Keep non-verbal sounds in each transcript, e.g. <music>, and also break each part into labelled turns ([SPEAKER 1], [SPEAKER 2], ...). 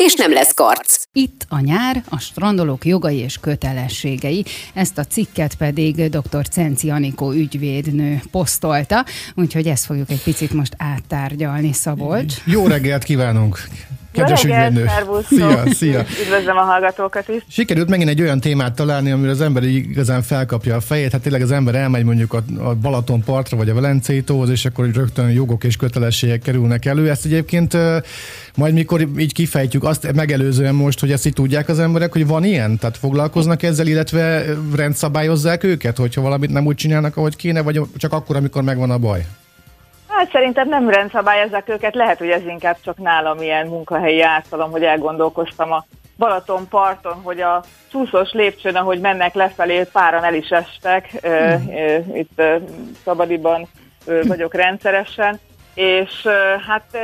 [SPEAKER 1] és nem lesz karc.
[SPEAKER 2] Itt a nyár, a strandolók jogai és kötelességei. Ezt a cikket pedig dr. Cenci Anikó ügyvédnő posztolta, úgyhogy ezt fogjuk egy picit most áttárgyalni, Szabolcs.
[SPEAKER 3] Jó reggelt kívánunk!
[SPEAKER 4] Kedves ügyvédnő! <laughs> Szia, szia! Üdvözlöm a hallgatókat is!
[SPEAKER 3] Sikerült megint egy olyan témát találni, amire az ember igazán felkapja a fejét. Hát tényleg az ember elmegy mondjuk a, a Balaton partra, vagy a Velencei tóhoz, és akkor rögtön jogok és kötelességek kerülnek elő. Ezt egyébként majd mikor így kifejtjük azt megelőzően most, hogy ezt így tudják az emberek, hogy van ilyen? Tehát foglalkoznak ezzel, illetve rendszabályozzák őket, hogyha valamit nem úgy csinálnak, ahogy kéne, vagy csak akkor, amikor megvan a baj?
[SPEAKER 4] Hát szerintem nem rendszabályozzák őket, lehet, hogy ez inkább csak nálam ilyen munkahelyi átszalom, hogy elgondolkoztam a Balaton parton, hogy a csúszós lépcsőn, ahogy mennek lefelé, páran el is estek, mm. itt Szabadiban vagyok rendszeresen, és hát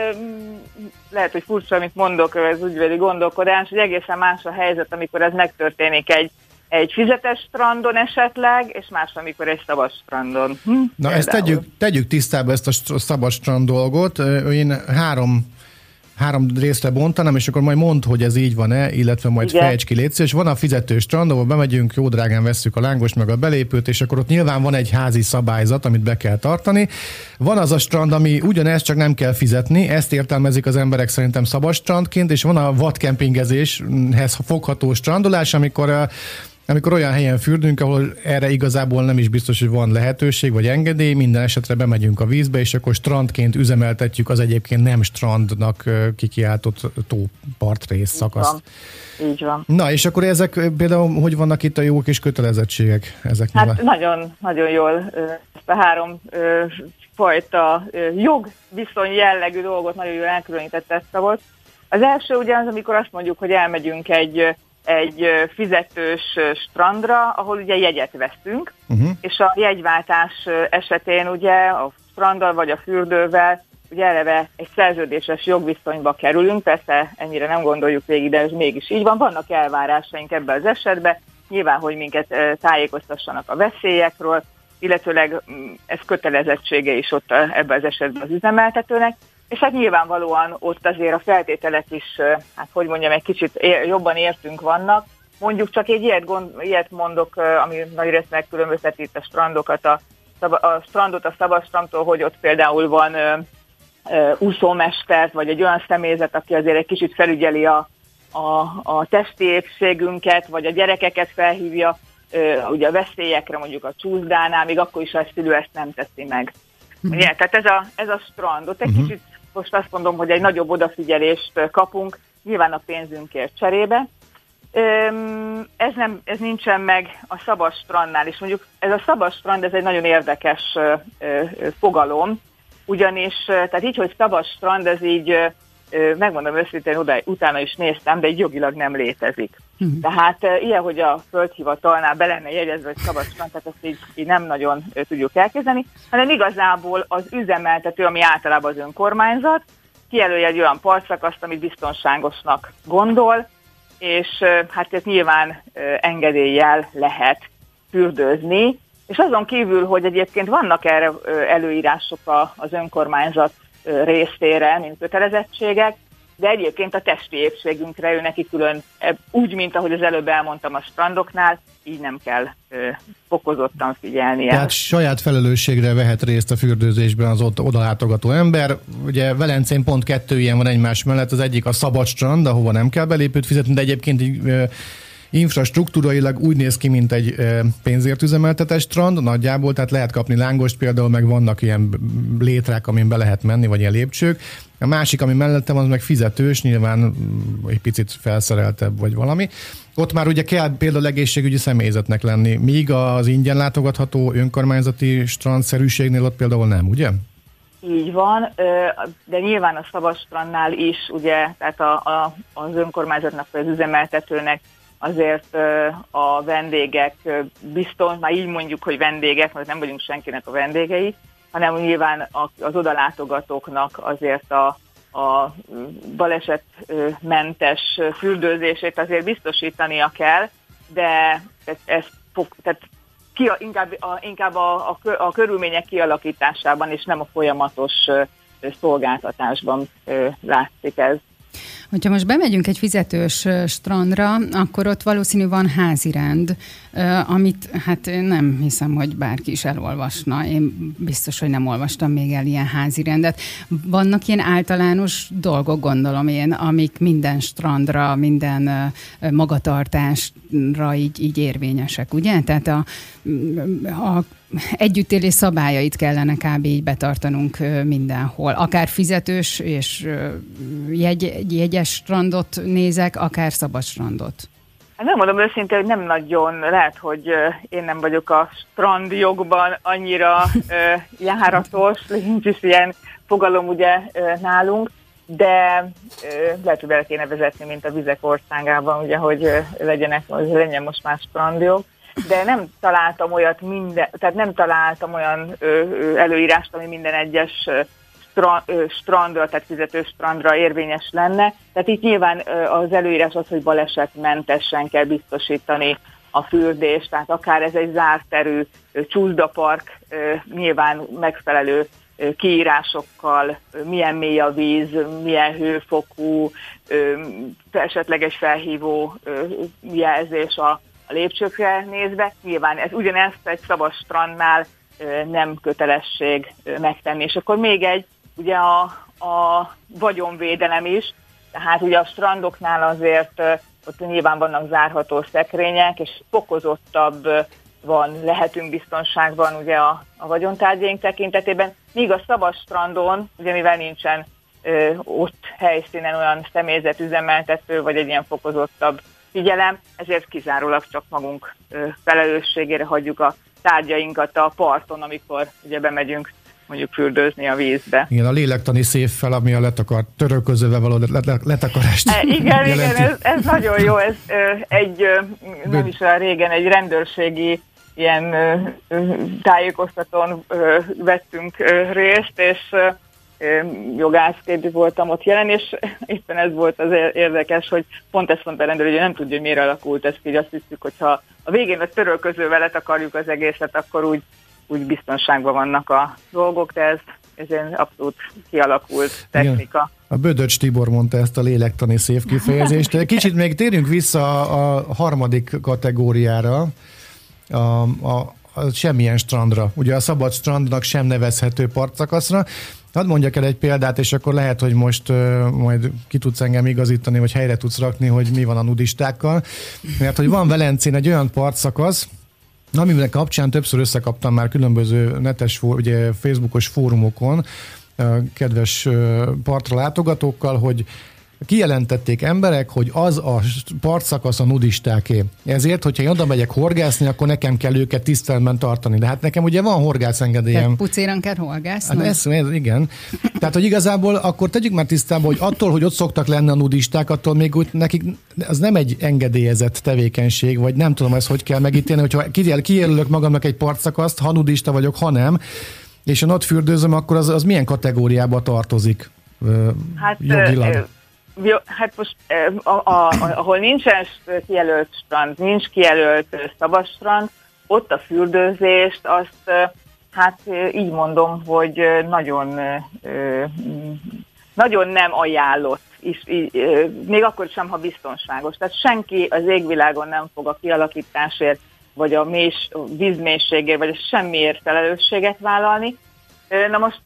[SPEAKER 4] lehet, hogy furcsa, amit mondok, ez ügyvédi gondolkodás, hogy egészen más a helyzet, amikor ez megtörténik egy egy fizetes strandon esetleg, és más, amikor egy szabad strandon. Hm?
[SPEAKER 3] Na Például. ezt tegyük, tegyük tisztába ezt a szabad strand dolgot. Én három három részre bontanám, és akkor majd mond, hogy ez így van-e, illetve majd Igen. fejts ki létsz, és van a fizető strand, ahol bemegyünk, jó drágán vesszük a lángos meg a belépőt, és akkor ott nyilván van egy házi szabályzat, amit be kell tartani. Van az a strand, ami ugyanez, csak nem kell fizetni, ezt értelmezik az emberek szerintem szabad strandként, és van a vadkempingezéshez fogható strandolás, amikor amikor olyan helyen fürdünk, ahol erre igazából nem is biztos, hogy van lehetőség vagy engedély, minden esetre bemegyünk a vízbe, és akkor strandként üzemeltetjük az egyébként nem strandnak kikiáltott tópartrész szakaszt.
[SPEAKER 4] Így van.
[SPEAKER 3] Na, és akkor ezek például, hogy vannak itt a jók és kötelezettségek? Ezek
[SPEAKER 4] hát nagyon, nagyon jól ezt a három fajta jog viszony jellegű dolgot nagyon jól elkülönített ezt volt. Az első ugye az, amikor azt mondjuk, hogy elmegyünk egy egy fizetős strandra, ahol ugye jegyet veszünk, uh-huh. és a jegyváltás esetén ugye a stranddal vagy a fürdővel ugye eleve egy szerződéses jogviszonyba kerülünk, persze ennyire nem gondoljuk végig, de ez mégis így van. Vannak elvárásaink ebben az esetben, nyilván, hogy minket tájékoztassanak a veszélyekről, illetőleg mm, ez kötelezettsége is ott ebben az esetben az üzemeltetőnek, és hát nyilvánvalóan ott azért a feltételek is, hát hogy mondjam, egy kicsit jobban értünk vannak. Mondjuk csak egy ilyet, gond, ilyet mondok, ami nagy részt megkülönbözteti itt a strandokat, a, a strandot a szabadstrandtól, hogy ott például van ö, ö, úszómester, vagy egy olyan személyzet, aki azért egy kicsit felügyeli a, a, a testi épségünket, vagy a gyerekeket felhívja ö, ugye a veszélyekre, mondjuk a csúszdánál, még akkor is, a szülő ezt nem teszi meg. Mm. Ugye, tehát ez a, ez a strand, ott egy uh-huh. kicsit most azt mondom, hogy egy nagyobb odafigyelést kapunk, nyilván a pénzünkért cserébe. Ez, nem, ez nincsen meg a szabad strandnál is. Mondjuk ez a szabad strand, ez egy nagyon érdekes fogalom, ugyanis, tehát így, hogy szabad strand, ez így megmondom őszintén, oda, utána is néztem, de egy jogilag nem létezik. Uh-huh. Tehát ilyen, hogy a földhivatalnál be lenne jegyezve, hogy szabad strand, tehát ezt így, így nem nagyon tudjuk elkezdeni, hanem igazából az üzemeltető, ami általában az önkormányzat, kijelölje egy olyan partszakaszt, amit biztonságosnak gondol, és hát ez nyilván engedéllyel lehet fürdőzni, és azon kívül, hogy egyébként vannak erre előírások az önkormányzat részére, mint kötelezettségek, de egyébként a testi épségünkre ő neki külön, úgy, mint ahogy az előbb elmondtam a strandoknál, így nem kell ö, fokozottan figyelnie.
[SPEAKER 3] Tehát saját felelősségre vehet részt a fürdőzésben az ott odalátogató ember. Ugye Velencén pont kettő ilyen van egymás mellett, az egyik a szabad strand, ahova nem kell belépőt fizetni, de egyébként így, ö, infrastruktúrailag úgy néz ki, mint egy pénzért üzemeltetett strand, nagyjából, tehát lehet kapni lángost például, meg vannak ilyen létrák, amin be lehet menni, vagy ilyen lépcsők. A másik, ami mellettem, az meg fizetős, nyilván mm, egy picit felszereltebb, vagy valami. Ott már ugye kell például egészségügyi személyzetnek lenni, míg az ingyen látogatható önkormányzati strandszerűségnél ott például nem, ugye?
[SPEAKER 4] Így van, de nyilván a Szabadstrandnál is, ugye, tehát a, a, az önkormányzatnak vagy az üzemeltetőnek azért a vendégek biztos, már így mondjuk, hogy vendégek, mert nem vagyunk senkinek a vendégei, hanem nyilván az odalátogatóknak azért a, a balesetmentes fürdőzését azért biztosítania kell, de ez, tehát ki, inkább, a, inkább a, a, a körülmények kialakításában, és nem a folyamatos szolgáltatásban látszik ez.
[SPEAKER 2] Hogyha most bemegyünk egy fizetős strandra, akkor ott valószínű van házirend, amit hát nem hiszem, hogy bárki is elolvasna. Én biztos, hogy nem olvastam még el ilyen házirendet. Vannak ilyen általános dolgok, gondolom én, amik minden strandra, minden magatartásra így, így érvényesek, ugye? Tehát a, a együttélés szabályait kellene kb. így betartanunk mindenhol. Akár fizetős és jegy, jegyes strandot nézek, akár szabad strandot.
[SPEAKER 4] Hát nem mondom őszintén, hogy nem nagyon, lehet, hogy én nem vagyok a strandjogban annyira járatos, nincs is ilyen fogalom ugye nálunk, de lehet, hogy bele kéne vezetni, mint a vizek országában, ugye, hogy legyenek, hogy legyen most már strandjog de nem találtam olyat minden, tehát nem találtam olyan ö, ö, előírást, ami minden egyes strandra, tehát fizető strandra érvényes lenne. Tehát itt nyilván az előírás az, hogy balesetmentesen kell biztosítani a fürdést, tehát akár ez egy zárt terű csúszdapark, nyilván megfelelő kiírásokkal, milyen mély a víz, milyen hőfokú, esetleges felhívó jelzés a a lépcsőkre nézve. Nyilván ez ugyanezt egy szabad strandnál nem kötelesség megtenni. És akkor még egy, ugye a, a vagyonvédelem is, tehát ugye a strandoknál azért ott nyilván vannak zárható szekrények, és fokozottabb van, lehetünk biztonságban ugye a, a vagyontárgyaink tekintetében, míg a szabad strandon, ugye mivel nincsen ö, ott helyszínen olyan személyzet üzemeltető, vagy egy ilyen fokozottabb figyelem, ezért kizárólag csak magunk felelősségére hagyjuk a tárgyainkat a parton, amikor ugye bemegyünk mondjuk fürdőzni a vízbe.
[SPEAKER 3] Igen, a lélektani széffel, ami a letakart törölközővel való letakarást
[SPEAKER 4] e, Igen, jelenti. igen, ez, ez nagyon jó, ez egy, nem is olyan régen, egy rendőrségi ilyen tájékoztatón vettünk részt, és jogászként voltam ott jelen, és éppen ez volt az érdekes, hogy pont ezt mondta a rendőr, hogy nem tudja, hogy miért alakult ez így azt hiszük, hogyha a végén a törölközővel akarjuk az egészet, akkor úgy, úgy biztonságban vannak a dolgok, de ez, ez egy abszolút kialakult technika. Igen.
[SPEAKER 3] A Bödöcs Tibor mondta ezt a lélektani szép kifejezést. <laughs> Kicsit még térjünk vissza a harmadik kategóriára, a, a, a semmilyen strandra. Ugye a szabad strandnak sem nevezhető partszakaszra. Hadd mondjak el egy példát, és akkor lehet, hogy most uh, majd ki tudsz engem igazítani, vagy helyre tudsz rakni, hogy mi van a nudistákkal. Mert hogy van Velencén egy olyan partszakasz, amiben kapcsán többször összekaptam már különböző netes, ugye Facebookos fórumokon, kedves partra látogatókkal, hogy kijelentették emberek, hogy az a partszakasz a nudistáké. Ezért, hogyha én oda megyek horgászni, akkor nekem kell őket tiszteletben tartani. De hát nekem ugye van horgászengedélyem. Tehát
[SPEAKER 2] pucéran kell horgászni?
[SPEAKER 3] Hát ez, ez, igen. Tehát, hogy igazából akkor tegyük már tisztába, hogy attól, hogy ott szoktak lenni a nudisták, attól még úgy nekik az nem egy engedélyezett tevékenység, vagy nem tudom ezt hogy kell megítélni, hogyha kijelölök magamnak egy partszakaszt, ha nudista vagyok, ha nem, és én ott fürdőzöm, akkor az, az milyen kategóriába tartozik? Hát jogilag?
[SPEAKER 4] Hát most a, a, ahol nincsen kijelölt strand, nincs kijelölt szabad strand, ott a fürdőzést azt hát így mondom, hogy nagyon nagyon nem ajánlott, is, még akkor sem, ha biztonságos. Tehát senki az égvilágon nem fog a kialakításért, vagy a mélys, vízmélységért, vagy a semmiért felelősséget vállalni. Na most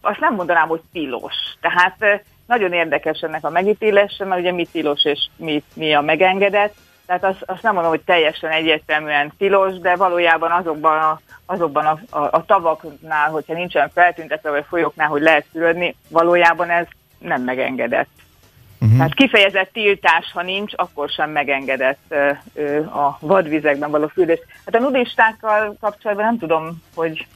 [SPEAKER 4] azt nem mondanám, hogy tilos. Tehát nagyon érdekes ennek a megítélése, mert ugye mi tilos és mi, mi a megengedett. Tehát azt, azt nem mondom, hogy teljesen egyértelműen tilos, de valójában azokban a, azokban a, a, a tavaknál, hogyha nincsen feltüntetve, vagy folyóknál, hogy lehet szülődni, valójában ez nem megengedett. Uh-huh. Tehát kifejezett tiltás, ha nincs, akkor sem megengedett ö, ö, a vadvizekben való fürdés. Hát a nudistákkal kapcsolatban nem tudom, hogy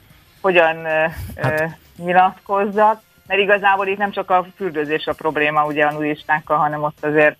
[SPEAKER 4] hogyan ö, hát. nyilatkozzak mert igazából itt nem csak a fürdőzés a probléma ugye a nudistákkal, hanem ott azért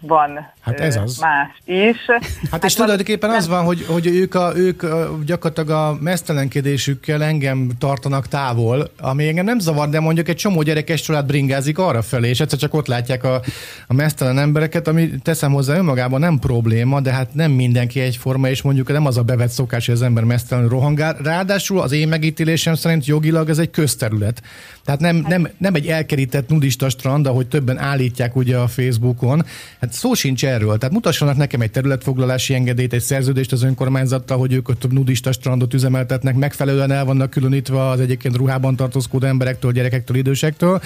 [SPEAKER 4] van
[SPEAKER 3] hát ez az.
[SPEAKER 4] más is.
[SPEAKER 3] Hát, hát és tulajdonképpen az van, hogy, hogy ők, a, ők gyakorlatilag a mesztelenkedésükkel engem tartanak távol, ami engem nem zavar, de mondjuk egy csomó gyerekes család bringázik arra felé, és egyszer csak ott látják a, a mesztelen embereket, ami teszem hozzá önmagában nem probléma, de hát nem mindenki egyforma, és mondjuk nem az a bevett szokás, hogy az ember mesztelen rohangál. Ráadásul az én megítélésem szerint jogilag ez egy közterület. Tehát nem, nem, nem egy elkerített nudista strand, ahogy többen állítják ugye a Facebookon. Hát szó sincs erről. Tehát mutassanak nekem egy területfoglalási engedélyt, egy szerződést az önkormányzattal, hogy ők ott nudista strandot üzemeltetnek, megfelelően el vannak különítve az egyébként ruhában tartózkodó emberektől, gyerekektől, idősektől.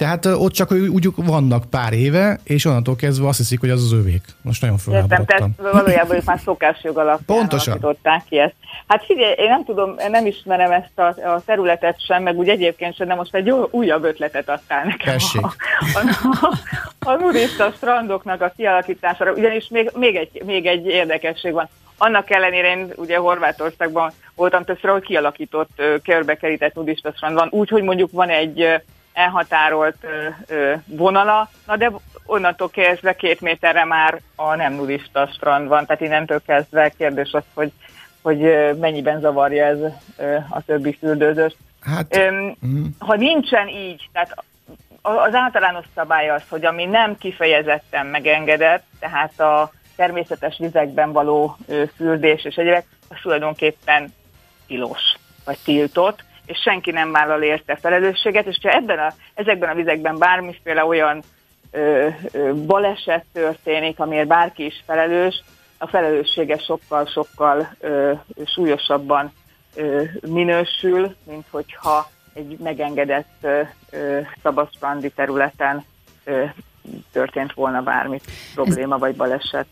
[SPEAKER 3] Tehát ott csak úgy vannak pár éve, és onnantól kezdve azt hiszik, hogy az az övék. Most nagyon fölháborodtam.
[SPEAKER 4] tehát valójában ők már szokásjog alapján
[SPEAKER 3] Pontosan.
[SPEAKER 4] ki ezt. Hát figyelj, én nem tudom, nem ismerem ezt a, a területet sem, meg úgy egyébként sem, de most egy újabb ötletet adtál nekem
[SPEAKER 3] Tessék. a,
[SPEAKER 4] a, a, a nudista strandoknak a kialakítására, ugyanis még, még, egy, még egy érdekesség van. Annak ellenére én ugye Horvátországban voltam többször, ahol kialakított, körbekerített nudista strand van, úgy, hogy mondjuk van egy elhatárolt vonala, na de onnantól kezdve két méterre már a nem nudista strand van, tehát innentől kezdve kérdés az, hogy, hogy mennyiben zavarja ez a többi fürdőzőst. Hát, mm. Ha nincsen így, tehát az általános szabály az, hogy ami nem kifejezetten megengedett, tehát a természetes vizekben való fürdés és egyébek, az tulajdonképpen tilos, vagy tiltott, és senki nem vállal érte felelősséget, és ha ebben a, ezekben a vizekben bármiféle olyan ö, ö, baleset történik, amiért bárki is felelős, a felelőssége sokkal-sokkal súlyosabban ö, minősül, mint hogyha egy megengedett ö, ö, szabadstrandi területen ö, történt volna bármi probléma vagy baleset.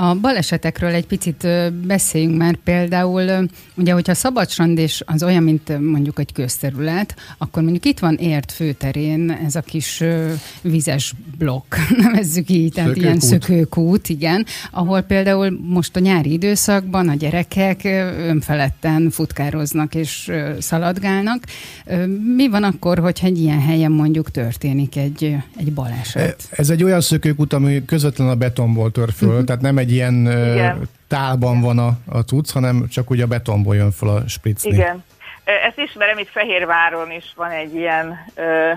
[SPEAKER 2] A balesetekről egy picit beszéljünk már például, ugye, hogyha Szabadstrand és az olyan, mint mondjuk egy közterület, akkor mondjuk itt van ért főterén ez a kis vizes blokk, <laughs> nevezzük így, tehát szökőkút. ilyen szökőkút, igen, ahol például most a nyári időszakban a gyerekek önfeledten futkároznak és szaladgálnak. Mi van akkor, hogyha egy ilyen helyen mondjuk történik egy, egy baleset?
[SPEAKER 3] Ez egy olyan szökőkút, ami közvetlenül a betonból tör föl, uh-huh. tehát nem egy ilyen Igen. tálban van a, a cucc, hanem csak úgy a betonból jön fel a spricni.
[SPEAKER 4] Igen. Ezt ismerem, itt Fehérváron is van egy ilyen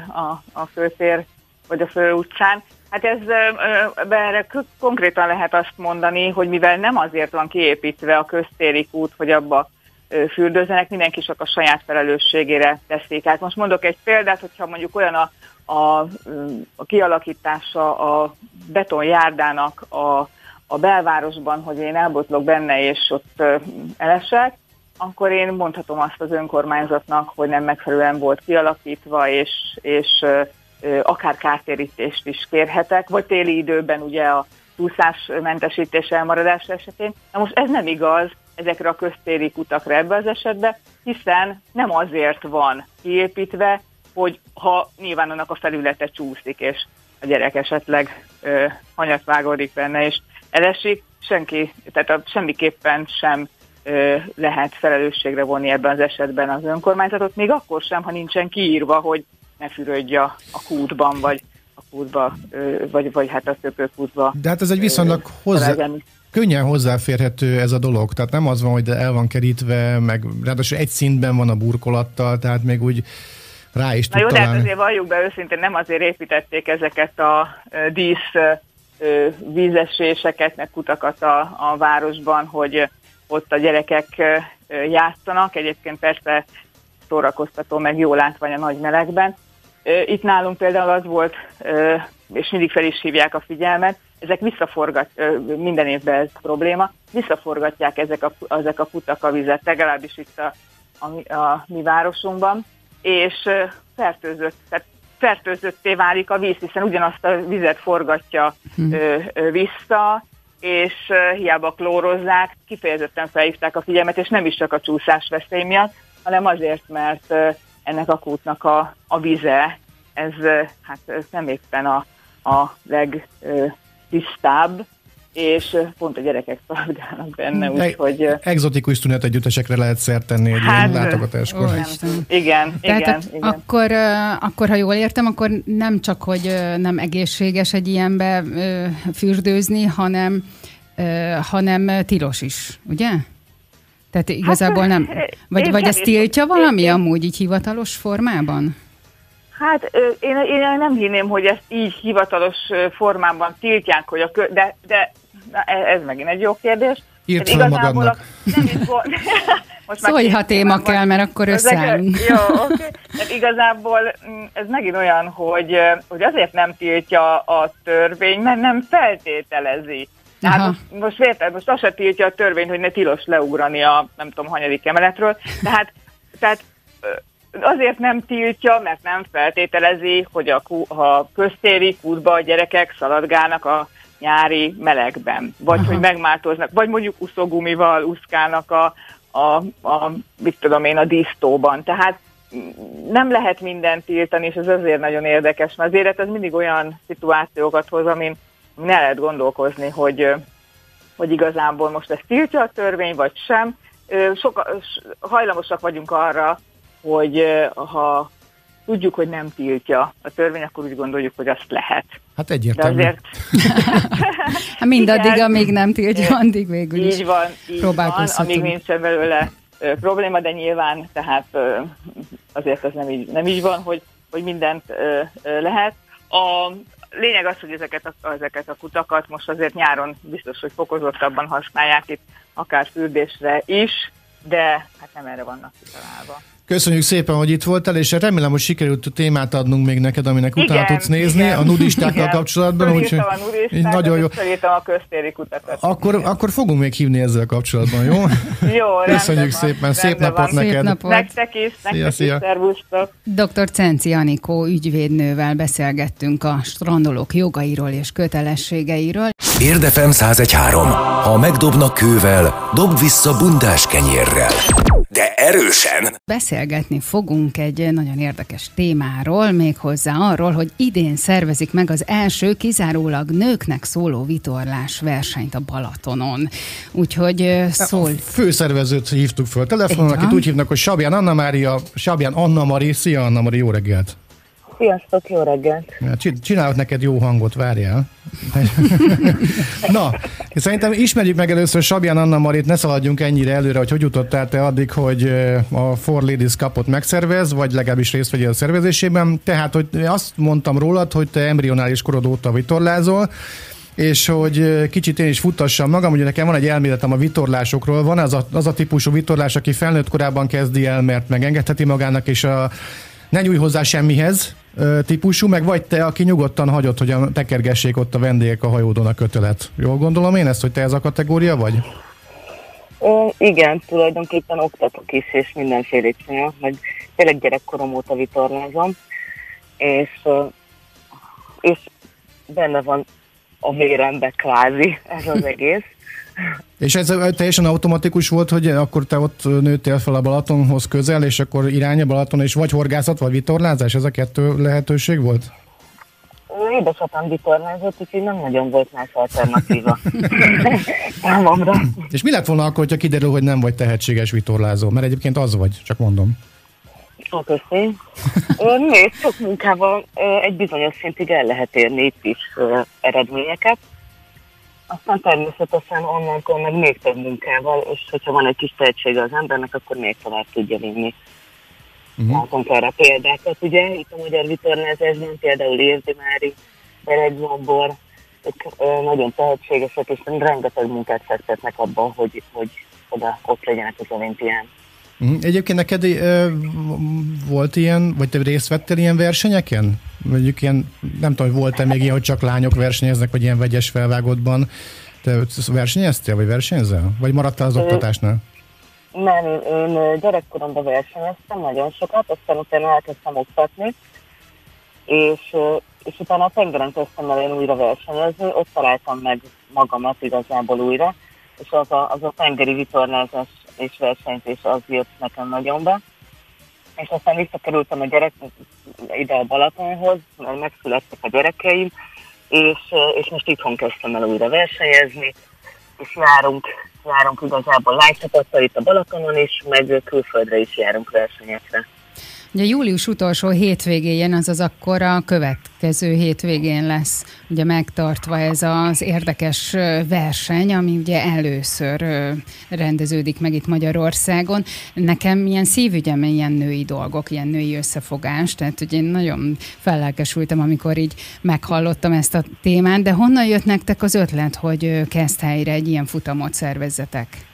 [SPEAKER 4] a, a főtér, vagy a főutcán. Hát ez erre konkrétan lehet azt mondani, hogy mivel nem azért van kiépítve a köztéri út, hogy abba fürdőzenek, mindenki csak a saját felelősségére teszik. Hát most mondok egy példát, hogyha mondjuk olyan a, a, a kialakítása a betonjárdának a a belvárosban, hogy én elbotlok benne, és ott elesek, akkor én mondhatom azt az önkormányzatnak, hogy nem megfelelően volt kialakítva, és, és akár kártérítést is kérhetek, vagy téli időben ugye a túszásmentesítés elmaradás esetén. Na most ez nem igaz ezekre a köztéri kutakra ebbe az esetben, hiszen nem azért van kiépítve, hogy ha nyilván annak a felülete csúszik, és a gyerek esetleg ö, hanyat vágódik benne, és elesik, senki, tehát a, semmiképpen sem ö, lehet felelősségre vonni ebben az esetben az önkormányzatot, még akkor sem, ha nincsen kiírva, hogy ne fürödje a kútban, vagy a kútba, ö, vagy, vagy hát a szökőkútba.
[SPEAKER 3] De hát ez egy viszonylag hozzá, könnyen hozzáférhető ez a dolog, tehát nem az van, hogy el van kerítve, meg ráadásul egy szintben van a burkolattal, tehát még úgy rá is
[SPEAKER 4] Na jó, de hát azért valljuk be őszintén, nem azért építették ezeket a dísz vízeséseket, meg kutakat a, a városban, hogy ott a gyerekek játszanak. Egyébként persze szórakoztató, meg jó látvány a nagy melegben. Itt nálunk például az volt, és mindig fel is hívják a figyelmet, ezek visszaforgat, minden évben ez probléma, visszaforgatják ezek a, ezek a kutak a vizet, legalábbis itt a, a, a mi városunkban, és fertőzött, tehát fertőzötté válik a víz, hiszen ugyanazt a vizet forgatja hmm. ö, ö, vissza, és ö, hiába klórozzák, kifejezetten felhívták a figyelmet, és nem is csak a csúszás veszély miatt, hanem azért, mert ö, ennek a kútnak a, a vize, ez, ö, hát, ez nem éppen a, a legtisztább, és pont a gyerekek szaladgálnak benne, úgyhogy...
[SPEAKER 3] Exotikus tünet együttesekre lehet szert tenni egy hát, ilyen látogatáskor. Ó,
[SPEAKER 4] igen,
[SPEAKER 2] Tehát
[SPEAKER 4] igen,
[SPEAKER 2] igen. Akkor, akkor, ha jól értem, akkor nem csak, hogy nem egészséges egy ilyenbe fürdőzni, hanem, hanem tilos is, ugye? Tehát igazából nem... Vagy, vagy ezt tiltja valami amúgy így hivatalos formában?
[SPEAKER 4] Hát én, én nem hinném, hogy ezt így hivatalos formában tiltják, hogy a kö, de, de e- ez megint egy jó kérdés.
[SPEAKER 3] Írt fel magadnak.
[SPEAKER 4] Nem is volt. <laughs>
[SPEAKER 2] Most Szólj, ha téma van. kell, mert akkor összeállunk.
[SPEAKER 4] Jó, oké. Okay. Hát igazából mm, ez megint olyan, hogy, hogy azért nem tiltja a törvény, mert nem feltételezi. Tehát most, most érted, most azt se tiltja a törvény, hogy ne tilos leugrani a nem tudom, hanyadik emeletről. Tehát, tehát azért nem tiltja, mert nem feltételezi, hogy a, ha köztéri kútba a gyerekek szaladgálnak a nyári melegben, vagy Aha. hogy megmátoznak, vagy mondjuk uszógumival úszkálnak a, a, a, mit tudom én, a disztóban. Tehát nem lehet mindent tiltani, és ez azért nagyon érdekes, mert az élet az mindig olyan szituációkat hoz, amin ne lehet gondolkozni, hogy, hogy igazából most ezt tiltja a törvény, vagy sem. Soka, hajlamosak vagyunk arra, hogy ha tudjuk, hogy nem tiltja a törvény, akkor úgy gondoljuk, hogy azt lehet.
[SPEAKER 3] Hát egyértelmű. De azért... <laughs>
[SPEAKER 2] hát mindaddig, Igen, amíg nem tiltja, addig végül
[SPEAKER 4] is Így van, így van, amíg nincsen belőle probléma, de nyilván tehát azért ez nem így, nem így van, hogy, hogy mindent lehet. A lényeg az, hogy ezeket a, ezeket a kutakat most azért nyáron biztos, hogy fokozottabban használják itt, akár fürdésre is, de hát nem erre vannak kitalálva.
[SPEAKER 3] Köszönjük szépen, hogy itt voltál, és remélem, hogy sikerült témát adnunk még neked, aminek igen, utána tudsz nézni igen, a nudistákkal igen. kapcsolatban.
[SPEAKER 4] Úgy, a nudistát, nagyon jó. a köztéri kutatást.
[SPEAKER 3] Akkor, akkor fogunk még hívni ezzel kapcsolatban, jó? <laughs>
[SPEAKER 4] jó,
[SPEAKER 3] Köszönjük szépen, van, szép napot van. neked. Szép napot.
[SPEAKER 4] Nektek is, nektek szia, is, szervusztok.
[SPEAKER 2] Dr. Cenci Anikó ügyvédnővel beszélgettünk a strandolók jogairól és kötelességeiről.
[SPEAKER 5] Érdefem 1013. Ha megdobnak kővel, dob vissza bundás kenyérrel de erősen.
[SPEAKER 2] Beszélgetni fogunk egy nagyon érdekes témáról, méghozzá arról, hogy idén szervezik meg az első kizárólag nőknek szóló vitorlás versenyt a Balatonon. Úgyhogy szól. A
[SPEAKER 3] főszervezőt hívtuk föl telefonon, akit úgy hívnak, hogy Sabján Anna Mária, Sabján Anna Mari. Szia Anna Mari, jó reggelt!
[SPEAKER 6] Sziasztok, jó reggelt!
[SPEAKER 3] Csinálok neked jó hangot, várjál. <laughs> Na, szerintem ismerjük meg először Sabján Anna Marit, ne szaladjunk ennyire előre, hogy hogy jutottál te addig, hogy a Four Ladies Cupot megszervez, vagy legalábbis részt vegyél a szervezésében. Tehát, hogy azt mondtam rólad, hogy te embrionális korod óta vitorlázol, és hogy kicsit én is futtassam magam, ugye nekem van egy elméletem a vitorlásokról, van az a, az a típusú vitorlás, aki felnőtt korában kezdi el, mert megengedheti magának, és a ne nyújj hozzá semmihez típusú, meg vagy te, aki nyugodtan hagyott, hogy a tekergessék ott a vendégek a hajódon a kötelet. Jól gondolom én ezt, hogy te ez a kategória vagy?
[SPEAKER 6] Ö, igen, tulajdonképpen oktatok is, és mindenféle csinálok, meg tényleg gyerekkorom óta vitorlázom, és, és benne van a vérembe kvázi ez az egész.
[SPEAKER 3] És ez teljesen automatikus volt, hogy akkor te ott nőttél fel a Balatonhoz közel, és akkor irány a Balaton, és vagy horgászat, vagy vitorlázás, ez a kettő lehetőség volt?
[SPEAKER 6] Édesapám vitorlázott, úgyhogy nem nagyon volt más alternatíva <laughs> számomra.
[SPEAKER 3] És mi lett volna akkor, hogyha kiderül, hogy nem vagy tehetséges vitorlázó? Mert egyébként az vagy, csak mondom.
[SPEAKER 6] Köszönöm. Nézd, sok munkával egy bizonyos szintig el lehet érni itt is eredményeket. Aztán természetesen onnantól meg még több munkával, és hogyha van egy kis tehetsége az embernek, akkor még tovább tudja vinni. Uh-huh. Látunk erre példákat, ugye, itt a magyar vitorlázásban például Érdi Mári, Bereg Zombor, ők nagyon tehetségesek, és rengeteg munkát fektetnek abban, hogy, hogy oda ott legyenek az olimpián.
[SPEAKER 3] Mhm. Egyébként neked ö, volt ilyen, vagy te részt vettél ilyen versenyeken? Mondjuk ilyen, nem tudom, hogy volt-e még ilyen, hogy csak lányok versenyeznek, vagy ilyen vegyes felvágottban. Te versenyeztél, vagy versenyzel? Vagy maradtál az oktatásnál?
[SPEAKER 6] Nem, én, én gyerekkoromban versenyeztem nagyon sokat, aztán utána elkezdtem oktatni, és, és utána a tengeren kezdtem el én újra versenyezni, ott találtam meg magamat igazából újra, és az a, az a tengeri vitorlázás és versenyzés az jött nekem nagyon be. És aztán visszakerültem a gyerek ide a Balatonhoz, mert megszülettek a gyerekeim, és, és most itthon kezdtem el újra versenyezni, és járunk, járunk igazából lánycsapattal itt a Balatonon is, meg külföldre is járunk versenyekre.
[SPEAKER 2] Ugye július utolsó hétvégén, azaz akkor a következő hétvégén lesz ugye megtartva ez az érdekes verseny, ami ugye először rendeződik meg itt Magyarországon. Nekem ilyen szívügyem ilyen női dolgok, ilyen női összefogás, tehát ugye én nagyon fellelkesültem, amikor így meghallottam ezt a témát, de honnan jött nektek az ötlet, hogy kezd helyre egy ilyen futamot szervezzetek?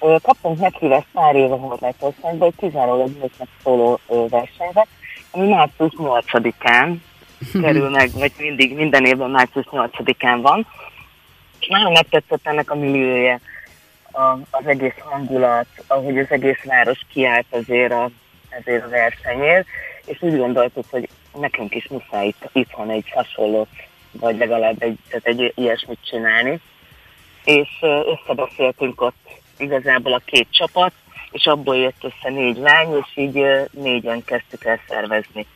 [SPEAKER 6] Kaptunk meghívást pár éve Horvátországban, egy kizárólag nőknek szóló versenyre, ami március 8-án <laughs> kerül meg, vagy mindig, minden évben március 8-án van. És nagyon megtetszett ennek a milliója, a, az egész hangulat, ahogy az egész város kiállt azért a, ezért a versenyért, és úgy gondoltuk, hogy nekünk is muszáj itt, itthon egy hasonlót, vagy legalább egy, tehát egy ilyesmit csinálni. És összebeszéltünk ott igazából a két csapat, és abból jött össze négy lány, és így négyen kezdtük el szervezni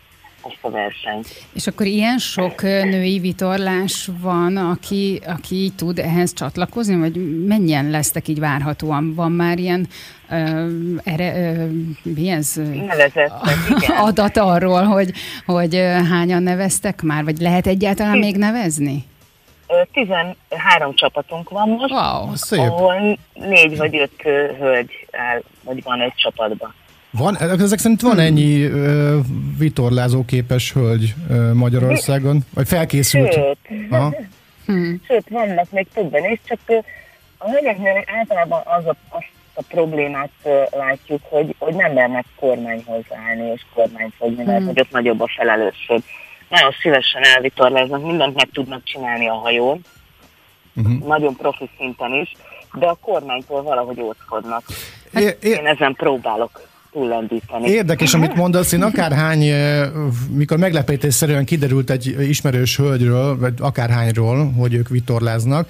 [SPEAKER 6] ezt a versenyt.
[SPEAKER 2] És akkor ilyen sok női vitorlás van, aki, aki így tud ehhez csatlakozni, vagy mennyien lesztek így várhatóan? Van már ilyen uh, ere, uh, mi ez? <laughs> adat arról, hogy, hogy hányan neveztek már, vagy lehet egyáltalán még nevezni?
[SPEAKER 6] 13 csapatunk van most,
[SPEAKER 2] wow,
[SPEAKER 6] szép. ahol négy vagy öt hölgy áll, vagy van egy csapatban.
[SPEAKER 3] Van, ezek szerint van ennyi uh, vitorlázó képes hölgy uh, Magyarországon? Vagy felkészült?
[SPEAKER 6] Sőt, Aha. Hmm. Sőt, vannak még többen is, csak uh, a hölgyeknél általában az a, azt a problémát látjuk, hogy, hogy nem mernek kormányhoz állni és kormányt fogni, mert hmm. hogy ott nagyobb a felelősség nagyon szívesen elvitorláznak, mindent meg tudnak csinálni a hajón, uh-huh. nagyon profi szinten is, de a kormánytól valahogy óckodnak. Hát é, én ezen próbálok túllendíteni.
[SPEAKER 3] Érdekes, amit mondasz, én akárhány, mikor meglepetésszerűen kiderült egy ismerős hölgyről, vagy akárhányról, hogy ők vitorláznak,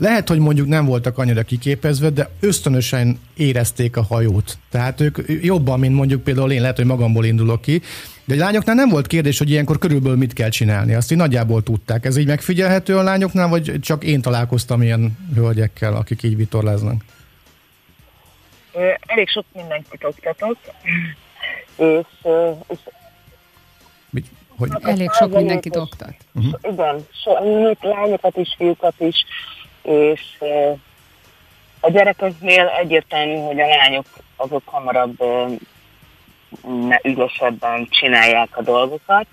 [SPEAKER 3] lehet, hogy mondjuk nem voltak annyira kiképezve, de ösztönösen érezték a hajót. Tehát ők jobban, mint mondjuk például én, lehet, hogy magamból indulok ki, de a lányoknál nem volt kérdés, hogy ilyenkor körülbelül mit kell csinálni. Azt így nagyjából tudták. Ez így megfigyelhető a lányoknál, vagy csak én találkoztam ilyen hölgyekkel, akik így vitorláznak?
[SPEAKER 6] Elég sok mindenkit oktatok, és, és
[SPEAKER 2] Mit? Hogy? Elég sok mindenkit oktat.
[SPEAKER 6] Uh-huh. Igen, so, lányokat is, fiúkat is, és a gyerekeknél egyértelmű, hogy a lányok azok hamarabb ügyesebben csinálják a dolgokat.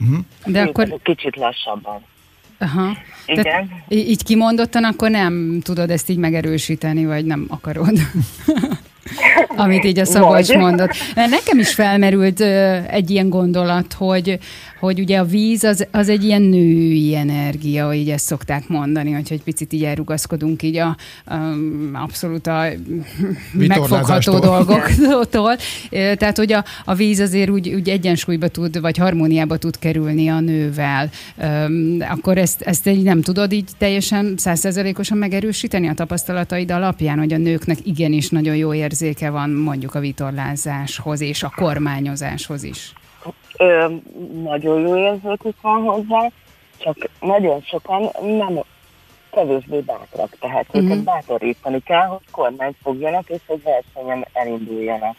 [SPEAKER 6] Uh-huh. De akkor... Kicsit lassabban.
[SPEAKER 2] Aha. Igen. Tehát így kimondottan akkor nem tudod ezt így megerősíteni, vagy nem akarod? <laughs> amit így a Szabolcs mondott. Nekem is felmerült egy ilyen gondolat, hogy, hogy ugye a víz az, az egy ilyen női energia, így ezt szokták mondani, hogy egy picit így elrugaszkodunk így a, a abszolút a megfogható dolgoktól. Tehát, hogy a, a víz azért úgy, úgy egyensúlyba tud, vagy harmóniába tud kerülni a nővel. Akkor ezt, ezt így nem tudod így teljesen százszerzelékosan megerősíteni a tapasztalataid alapján, hogy a nőknek igenis nagyon jó érzéke van mondjuk a vitorlázáshoz és a kormányozáshoz is?
[SPEAKER 6] Ö, nagyon jó érzékük van hozzá, csak nagyon sokan nem kevésbé bátrak, tehát uh-huh. őket bátorítani kell, hogy kormányt fogjanak, és hogy versenyen elinduljanak.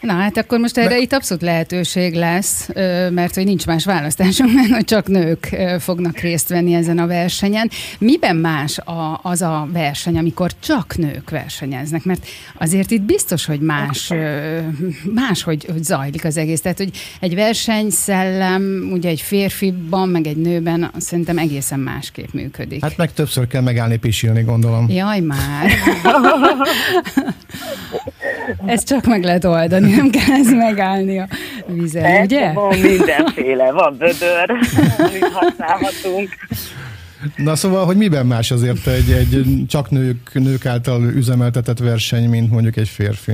[SPEAKER 2] Na hát akkor most erre De... itt abszolút lehetőség lesz, mert hogy nincs más választásunk, <laughs> mert hogy csak nők fognak részt venni ezen a versenyen. Miben más a, az a verseny, amikor csak nők versenyeznek? Mert azért itt biztos, hogy más, más hogy, hogy zajlik az egész. Tehát, hogy egy versenyszellem, ugye egy férfiban, meg egy nőben szerintem egészen másképp működik.
[SPEAKER 3] Hát meg többször kell megállni pisilni, gondolom.
[SPEAKER 2] Jaj már! <laughs> Ezt csak meg lehet oldani, nem kell ez megállni a vizen, Persze, ugye?
[SPEAKER 6] Van mindenféle, van bödör, amit használhatunk.
[SPEAKER 3] Na szóval, hogy miben más azért egy, egy csak nők, nők által üzemeltetett verseny, mint mondjuk egy férfi?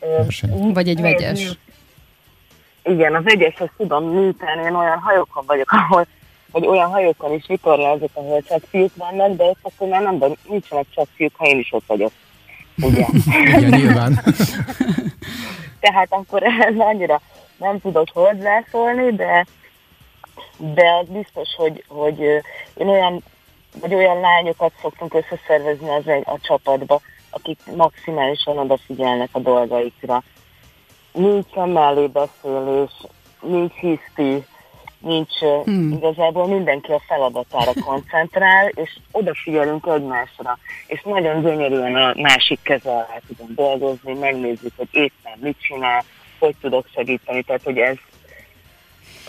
[SPEAKER 2] Verseny. Vagy egy vegyes.
[SPEAKER 6] Igen, a vegyes, azt tudom műteni, én olyan hajókon vagyok, ahol vagy olyan hajókon is vitorlázok, ahol csak fiúk vannak, de ott akkor már nem, nincsenek csak fiúk, ha én is ott vagyok ugye? <laughs>
[SPEAKER 3] Igen, nyilván. <laughs>
[SPEAKER 6] Tehát akkor ez annyira nem tudok hozzászólni, de, de az biztos, hogy, hogy én olyan, vagy olyan lányokat szoktunk összeszervezni az egy, a csapatba, akik maximálisan odafigyelnek a dolgaikra. Nincs mellébeszélés, nincs hiszti, nincs hmm. igazából mindenki a feladatára koncentrál, és odafigyelünk egymásra, és nagyon gyönyörűen a másik keze alá tudunk dolgozni, megnézzük, hogy éppen mit csinál, hogy tudok segíteni, tehát hogy ez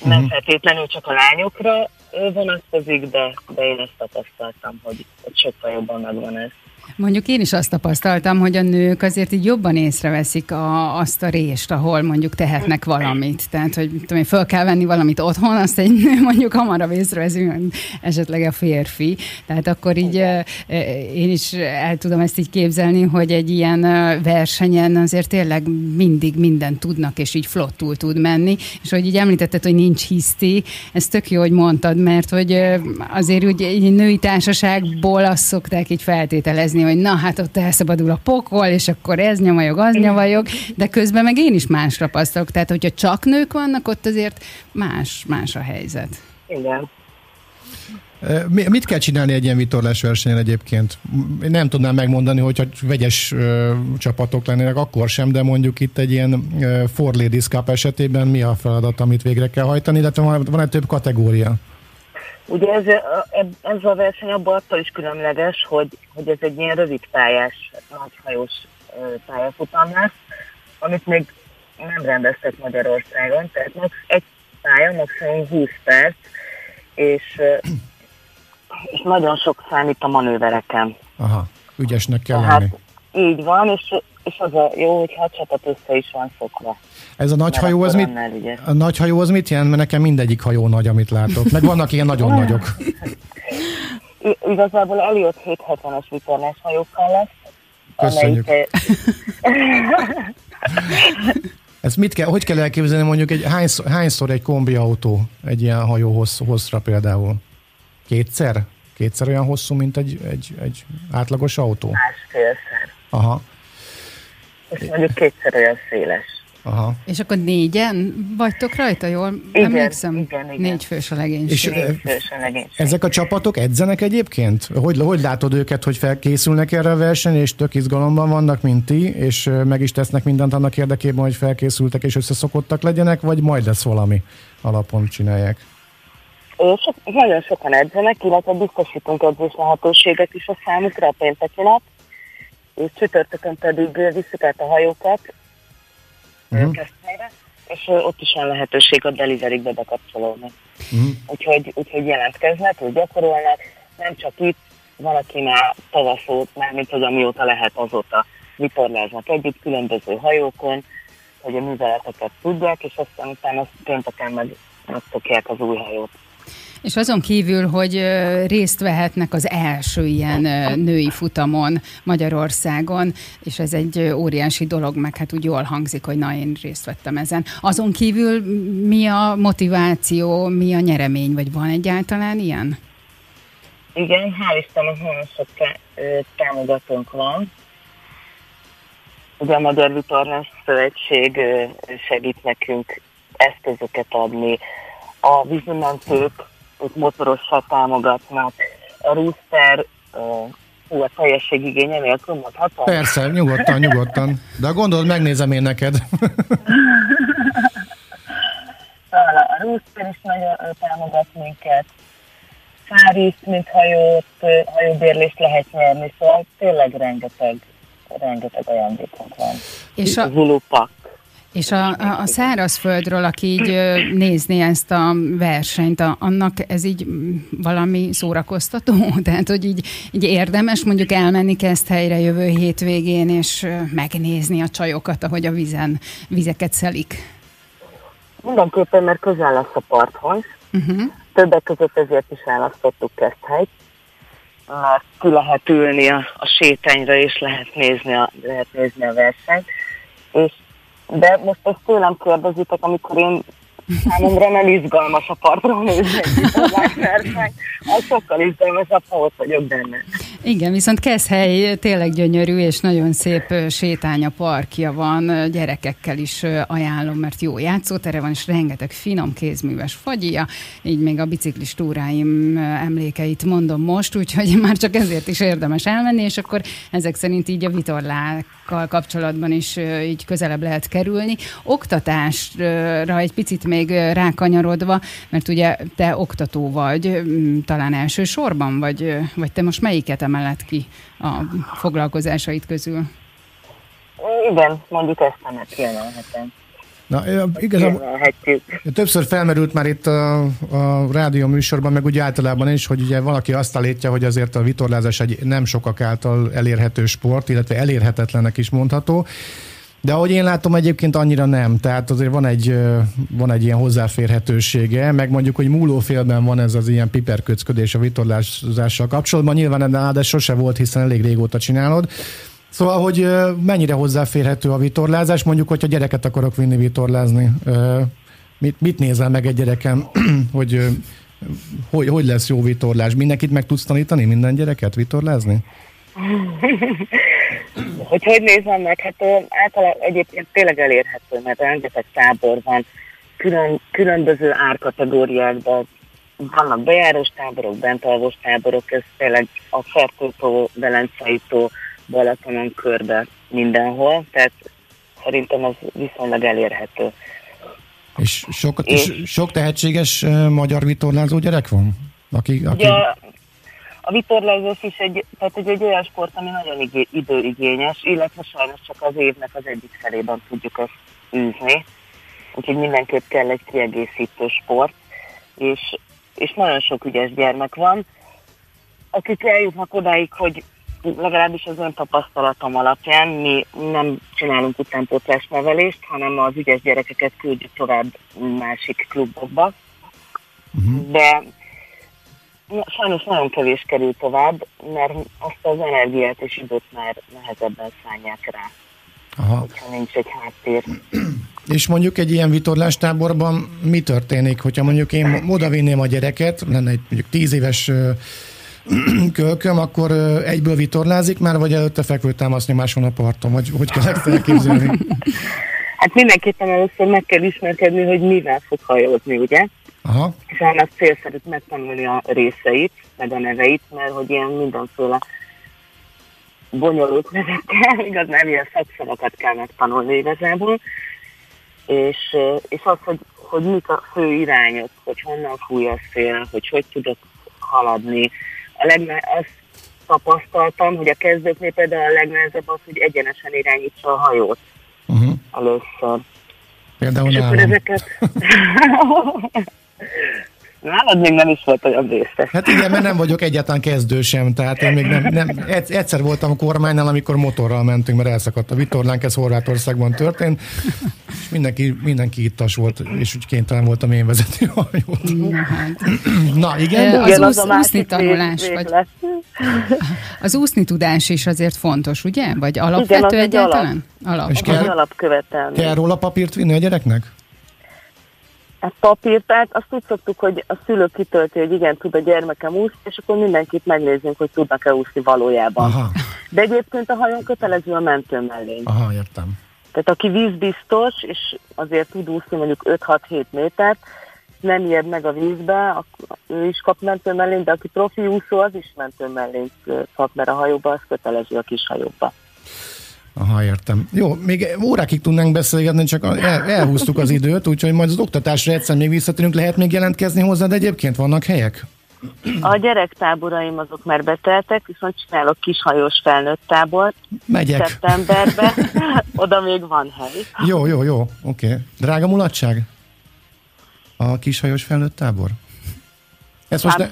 [SPEAKER 6] hmm. nem feltétlenül csak a lányokra vonatkozik, de, de én ezt tapasztaltam, hogy, hogy sokkal jobban megvan ez.
[SPEAKER 2] Mondjuk én is azt tapasztaltam, hogy a nők azért így jobban észreveszik a, azt a rést, ahol mondjuk tehetnek valamit. Tehát, hogy tudom, föl kell venni valamit otthon, azt egy nő mondjuk hamarabb észreveszi, esetleg a férfi. Tehát akkor így én is el tudom ezt így képzelni, hogy egy ilyen versenyen azért tényleg mindig mindent tudnak, és így flottul tud menni. És hogy így említetted, hogy nincs hiszti, ez tök jó, hogy mondtad, mert hogy azért úgy egy női társaságból azt szokták így feltételezni, hogy na hát ott elszabadul a pokol, és akkor ez nyomajog, az nyomajog, de közben meg én is más tapasztalok. Tehát, hogyha csak nők vannak, ott azért más, más a helyzet.
[SPEAKER 6] Igen.
[SPEAKER 3] Mit kell csinálni egy ilyen vitorlás versenyen egyébként? Én nem tudnám megmondani, hogyha vegyes ö, csapatok lennének, akkor sem, de mondjuk itt egy ilyen ö, Four Ladies Cup esetében mi a feladat, amit végre kell hajtani, illetve van, van egy több kategória?
[SPEAKER 6] Ugye ez, ez a verseny abban attól is különleges, hogy, hogy ez egy ilyen rövid pályás, nagyhajós pályafutam lesz, amit még nem rendeztek Magyarországon, tehát max egy pálya, maximum 20 perc, és, és nagyon sok számít a manővereken.
[SPEAKER 3] Aha, ügyesnek kell Tehát, lenni.
[SPEAKER 6] Így van, és, és az a jó, hogyha a csapat össze is van szokva.
[SPEAKER 3] Ez a nagy hajó, az mit, a nagy hajó az mit jelent? Mert nekem mindegyik hajó nagy, amit látok. Meg vannak ilyen nagyon nagyok. <laughs>
[SPEAKER 6] I- igazából Eliott 770-es vitorlás hajókkal lesz.
[SPEAKER 3] Köszönjük. Amelyik... Ez mit kell, hogy kell elképzelni mondjuk egy hányszor, hányszor egy kombiautó egy ilyen hajó hossz, hosszra például? Kétszer? Kétszer olyan hosszú, mint egy, egy, egy átlagos autó?
[SPEAKER 6] Másfélszer.
[SPEAKER 3] Aha.
[SPEAKER 6] És mondjuk kétszer olyan széles.
[SPEAKER 2] Aha. És akkor négyen vagytok rajta, jól igen, emlékszem?
[SPEAKER 6] Igen, igen.
[SPEAKER 2] Négy fős a legénység. És
[SPEAKER 6] Négy fős a legénység.
[SPEAKER 3] ezek a csapatok edzenek egyébként? Hogy, hogy látod őket, hogy felkészülnek erre a versenyre, és tök izgalomban vannak, mint ti, és meg is tesznek mindent annak érdekében, hogy felkészültek és összeszokottak legyenek, vagy majd lesz valami alapon csinálják?
[SPEAKER 6] So, nagyon sokan edzenek, illetve biztosítunk edzés lehetőséget is a számukra a pénteki nap, és csütörtökön pedig visszük át a hajókat, uh-huh. Keszthelyre, és ott is van lehetőség a deliverykbe bekapcsolódni. Uh-huh. Úgyhogy, úgyhogy jelentkeznek, hogy gyakorolnak, nem csak itt, van, aki már tavaszót, már mint hogy amióta lehet azóta vitorláznak együtt különböző hajókon, hogy a műveleteket tudják, és aztán utána pénteken meg megszokják az új hajót.
[SPEAKER 2] És azon kívül, hogy részt vehetnek az első ilyen női futamon Magyarországon, és ez egy óriási dolog, meg hát úgy jól hangzik, hogy na, én részt vettem ezen. Azon kívül mi a motiváció, mi a nyeremény, vagy van egyáltalán ilyen?
[SPEAKER 6] Igen, hál' Istennek nagyon sok támogatónk van. Ugye a Magyar Vitorlás Szövetség segít nekünk eszközöket adni, a vízimentők ők motorossal támogatnak. A Rooster hú, a teljesség igénye nélkül mondhatom?
[SPEAKER 3] Persze, nyugodtan, nyugodtan. De gondolod, megnézem én neked. <laughs>
[SPEAKER 6] Szóval a Rooster is nagyon támogat minket. Fáriszt, mint hajót, hajóbérlést lehet nyerni, szóval tényleg rengeteg, rengeteg ajándékunk van. És a... Zulupak.
[SPEAKER 2] És a, a, a szárazföldről, aki így nézni ezt a versenyt, a, annak ez így valami szórakoztató? <laughs> Tehát, hogy így, így érdemes mondjuk elmenni ezt helyre jövő hétvégén, és megnézni a csajokat, ahogy a vizen, vizeket szelik?
[SPEAKER 6] Mindenképpen, mert közel lesz a parthoz. Uh-huh. Többek között ezért is választottuk ezt helyt, mert ki lehet ülni a, a sétányra, és lehet nézni a, lehet nézni a versenyt. És de most ezt tőlem kérdezitek, amikor én Számomra nem izgalmas a partra nézni egy az sokkal izgalmasabb, ha ott vagyok benne.
[SPEAKER 2] Igen, viszont Keszhely tényleg gyönyörű, és nagyon szép sétánya, parkja van, gyerekekkel is ajánlom, mert jó játszótere van, és rengeteg finom kézműves fagyia, így még a biciklis túráim emlékeit mondom most, úgyhogy <laughs> már csak ezért is érdemes elmenni, és akkor ezek szerint így a vitorlákkal kapcsolatban is így közelebb lehet kerülni. Oktatásra egy picit még rákanyarodva, mert ugye te oktató vagy, talán elsősorban, vagy, vagy te most melyiket emeled ki a foglalkozásait közül?
[SPEAKER 6] Igen, mondjuk ezt nem kiemelhetem.
[SPEAKER 3] Na, igazából többször felmerült már itt a, a rádió műsorban, meg úgy általában is, hogy ugye valaki azt állítja, hogy azért a vitorlázás egy nem sokak által elérhető sport, illetve elérhetetlenek is mondható. De ahogy én látom, egyébként annyira nem. Tehát azért van egy, van egy ilyen hozzáférhetősége, meg mondjuk, hogy múlófélben van ez az ilyen piperköcködés a vitorlázással kapcsolatban. Nyilván de sose volt, hiszen elég régóta csinálod. Szóval, hogy mennyire hozzáférhető a vitorlázás, mondjuk, hogyha gyereket akarok vinni vitorlázni, mit, mit nézel meg egy gyerekem, <clears throat> hogy, hogy hogy lesz jó vitorlás? Mindenkit meg tudsz tanítani, minden gyereket vitorlázni? <laughs>
[SPEAKER 6] hogy hogy nézem meg, hát általában egyébként tényleg elérhető, mert rengeteg tábor van, külön, különböző árkategóriákban vannak bejárós táborok, bentalvos táborok, ez tényleg a Fertőtó, Velenceitó, Balatonon körbe mindenhol, tehát szerintem az viszonylag elérhető.
[SPEAKER 3] És sok, és, és sok tehetséges magyar vitorlázó gyerek van? Aki, aki...
[SPEAKER 6] Ugye a, vitorlázás is egy, tehát egy, egy olyan sport, ami nagyon időigényes, illetve sajnos csak az évnek az egyik felében tudjuk ezt űzni. Úgyhogy mindenképp kell egy kiegészítő sport, és, és nagyon sok ügyes gyermek van, akik eljutnak odáig, hogy legalábbis az ön tapasztalatom alapján mi nem csinálunk utánpótlás nevelést, hanem az ügyes gyerekeket küldjük tovább másik klubokba. Uh-huh. De sajnos nagyon kevés kerül tovább, mert azt az energiát és időt már nehezebben szállják rá. Aha. Hogyha nincs egy háttér.
[SPEAKER 3] És mondjuk egy ilyen vitorlástáborban mi történik, hogyha mondjuk én oda vinném a gyereket, lenne egy mondjuk tíz éves <clears throat> kölköm, akkor egyből vitorlázik már, vagy előtte fekvő támasznyomás van a parton, vagy hogy kell ezt elképzelni? <laughs>
[SPEAKER 6] Hát mindenképpen először meg kell ismerkedni, hogy mivel fog hajózni, ugye? Aha. És annak célszerű megtanulni a részeit, meg a neveit, mert hogy ilyen mindenféle bonyolult nevekkel, <laughs> igaz, nem ilyen szakszavakat kell megtanulni igazából, és, és az, hogy, hogy mik a fő irányok, hogy honnan fúj a szél, hogy hogy tudok haladni, a legne, azt tapasztaltam, hogy a kezdőknél például a legnehezebb az, hogy egyenesen irányítsa a hajót uh-huh. először.
[SPEAKER 3] Például És nálam. akkor ezeket... <laughs>
[SPEAKER 6] Nálad még nem is volt olyan vészes.
[SPEAKER 3] Hát igen, mert nem vagyok egyáltalán kezdő sem, tehát én még nem, nem egyszer voltam a kormánynál, amikor motorral mentünk, mert elszakadt a vitorlánk, ez Horvátországban történt, és mindenki, mindenki ittas volt, és úgy kénytelen voltam én vezetni a hajót. Na, hát. Na igen.
[SPEAKER 2] Az, az, úsz, úszni tanulás, vagy az úszni tudás is azért fontos, ugye? Vagy alapvető igen, egyáltalán?
[SPEAKER 6] Alap. alap. És kell, alapkövetelmény.
[SPEAKER 3] Kell róla papírt vinni a gyereknek?
[SPEAKER 6] Hát papírtát, azt úgy szoktuk, hogy a szülő kitölti, hogy igen, tud a gyermekem úszni, és akkor mindenkit megnézzünk, hogy tudnak-e úszni valójában. Aha. De egyébként a hajón kötelező a mentő mellé.
[SPEAKER 3] Aha, értem.
[SPEAKER 6] Tehát aki vízbiztos, és azért tud úszni mondjuk 5-6-7 métert, nem ijed meg a vízbe, ő is kap mentő mellényt, de aki profi úszó, az is mentő mellényt kap, mert a hajóba az kötelező a kis hajóba.
[SPEAKER 3] Aha, értem. Jó, még órákig tudnánk beszélgetni, csak el, elhúztuk az időt, úgyhogy majd az oktatásra egyszer még visszatérünk. Lehet még jelentkezni hozzád egyébként? Vannak helyek?
[SPEAKER 6] A gyerektáboraim azok már beteltek, viszont csinálok kishajós felnőtt tábort.
[SPEAKER 3] Megyek.
[SPEAKER 6] Szeptemberben. <laughs> Oda még van hely.
[SPEAKER 3] Jó, jó, jó. Oké. Okay. Drága mulatság? A kishajós felnőtt tábor?
[SPEAKER 6] Ezt most ne...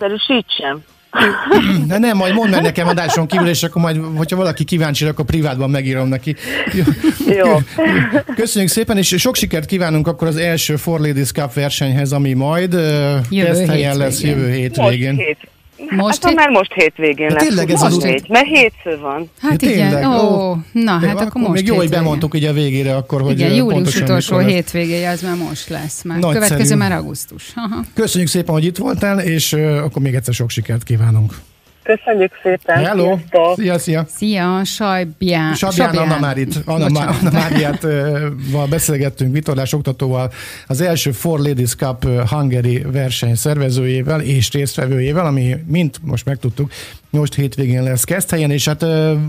[SPEAKER 6] <clears throat>
[SPEAKER 3] De nem, majd mondd meg nekem adáson kívül, és akkor majd, hogyha valaki kíváncsi, akkor privátban megírom neki. <laughs>
[SPEAKER 6] Jó.
[SPEAKER 3] Köszönjük szépen, és sok sikert kívánunk akkor az első Four Ladies Cup versenyhez, ami majd kezd helyen lesz jövő hétvégén.
[SPEAKER 6] Most hét. Most hát, hét... már most hétvégén
[SPEAKER 3] lesz. Tényleg ez
[SPEAKER 6] az négy, mert hétfő van.
[SPEAKER 2] Hát ja, igen, ó, na hát akkor, akkor most
[SPEAKER 3] Még jó, hogy bemondtuk ugye a végére akkor, hogy
[SPEAKER 2] Igen, július utolsó hétvégéje, az már most lesz. Már Nagyszerű. következő már augusztus. Aha.
[SPEAKER 3] Köszönjük szépen, hogy itt voltál, és uh, akkor még egyszer sok sikert kívánunk.
[SPEAKER 6] Köszönjük szépen.
[SPEAKER 3] Hello. Szia, szia.
[SPEAKER 2] Szia, Sajbján.
[SPEAKER 3] Sabján Anna Márit, Anna, Anna Máriát val beszélgettünk vitorlás oktatóval, az első Four Ladies Cup Hungary verseny szervezőjével és résztvevőjével, ami mint most megtudtuk, most hétvégén lesz Keszthelyen, és hát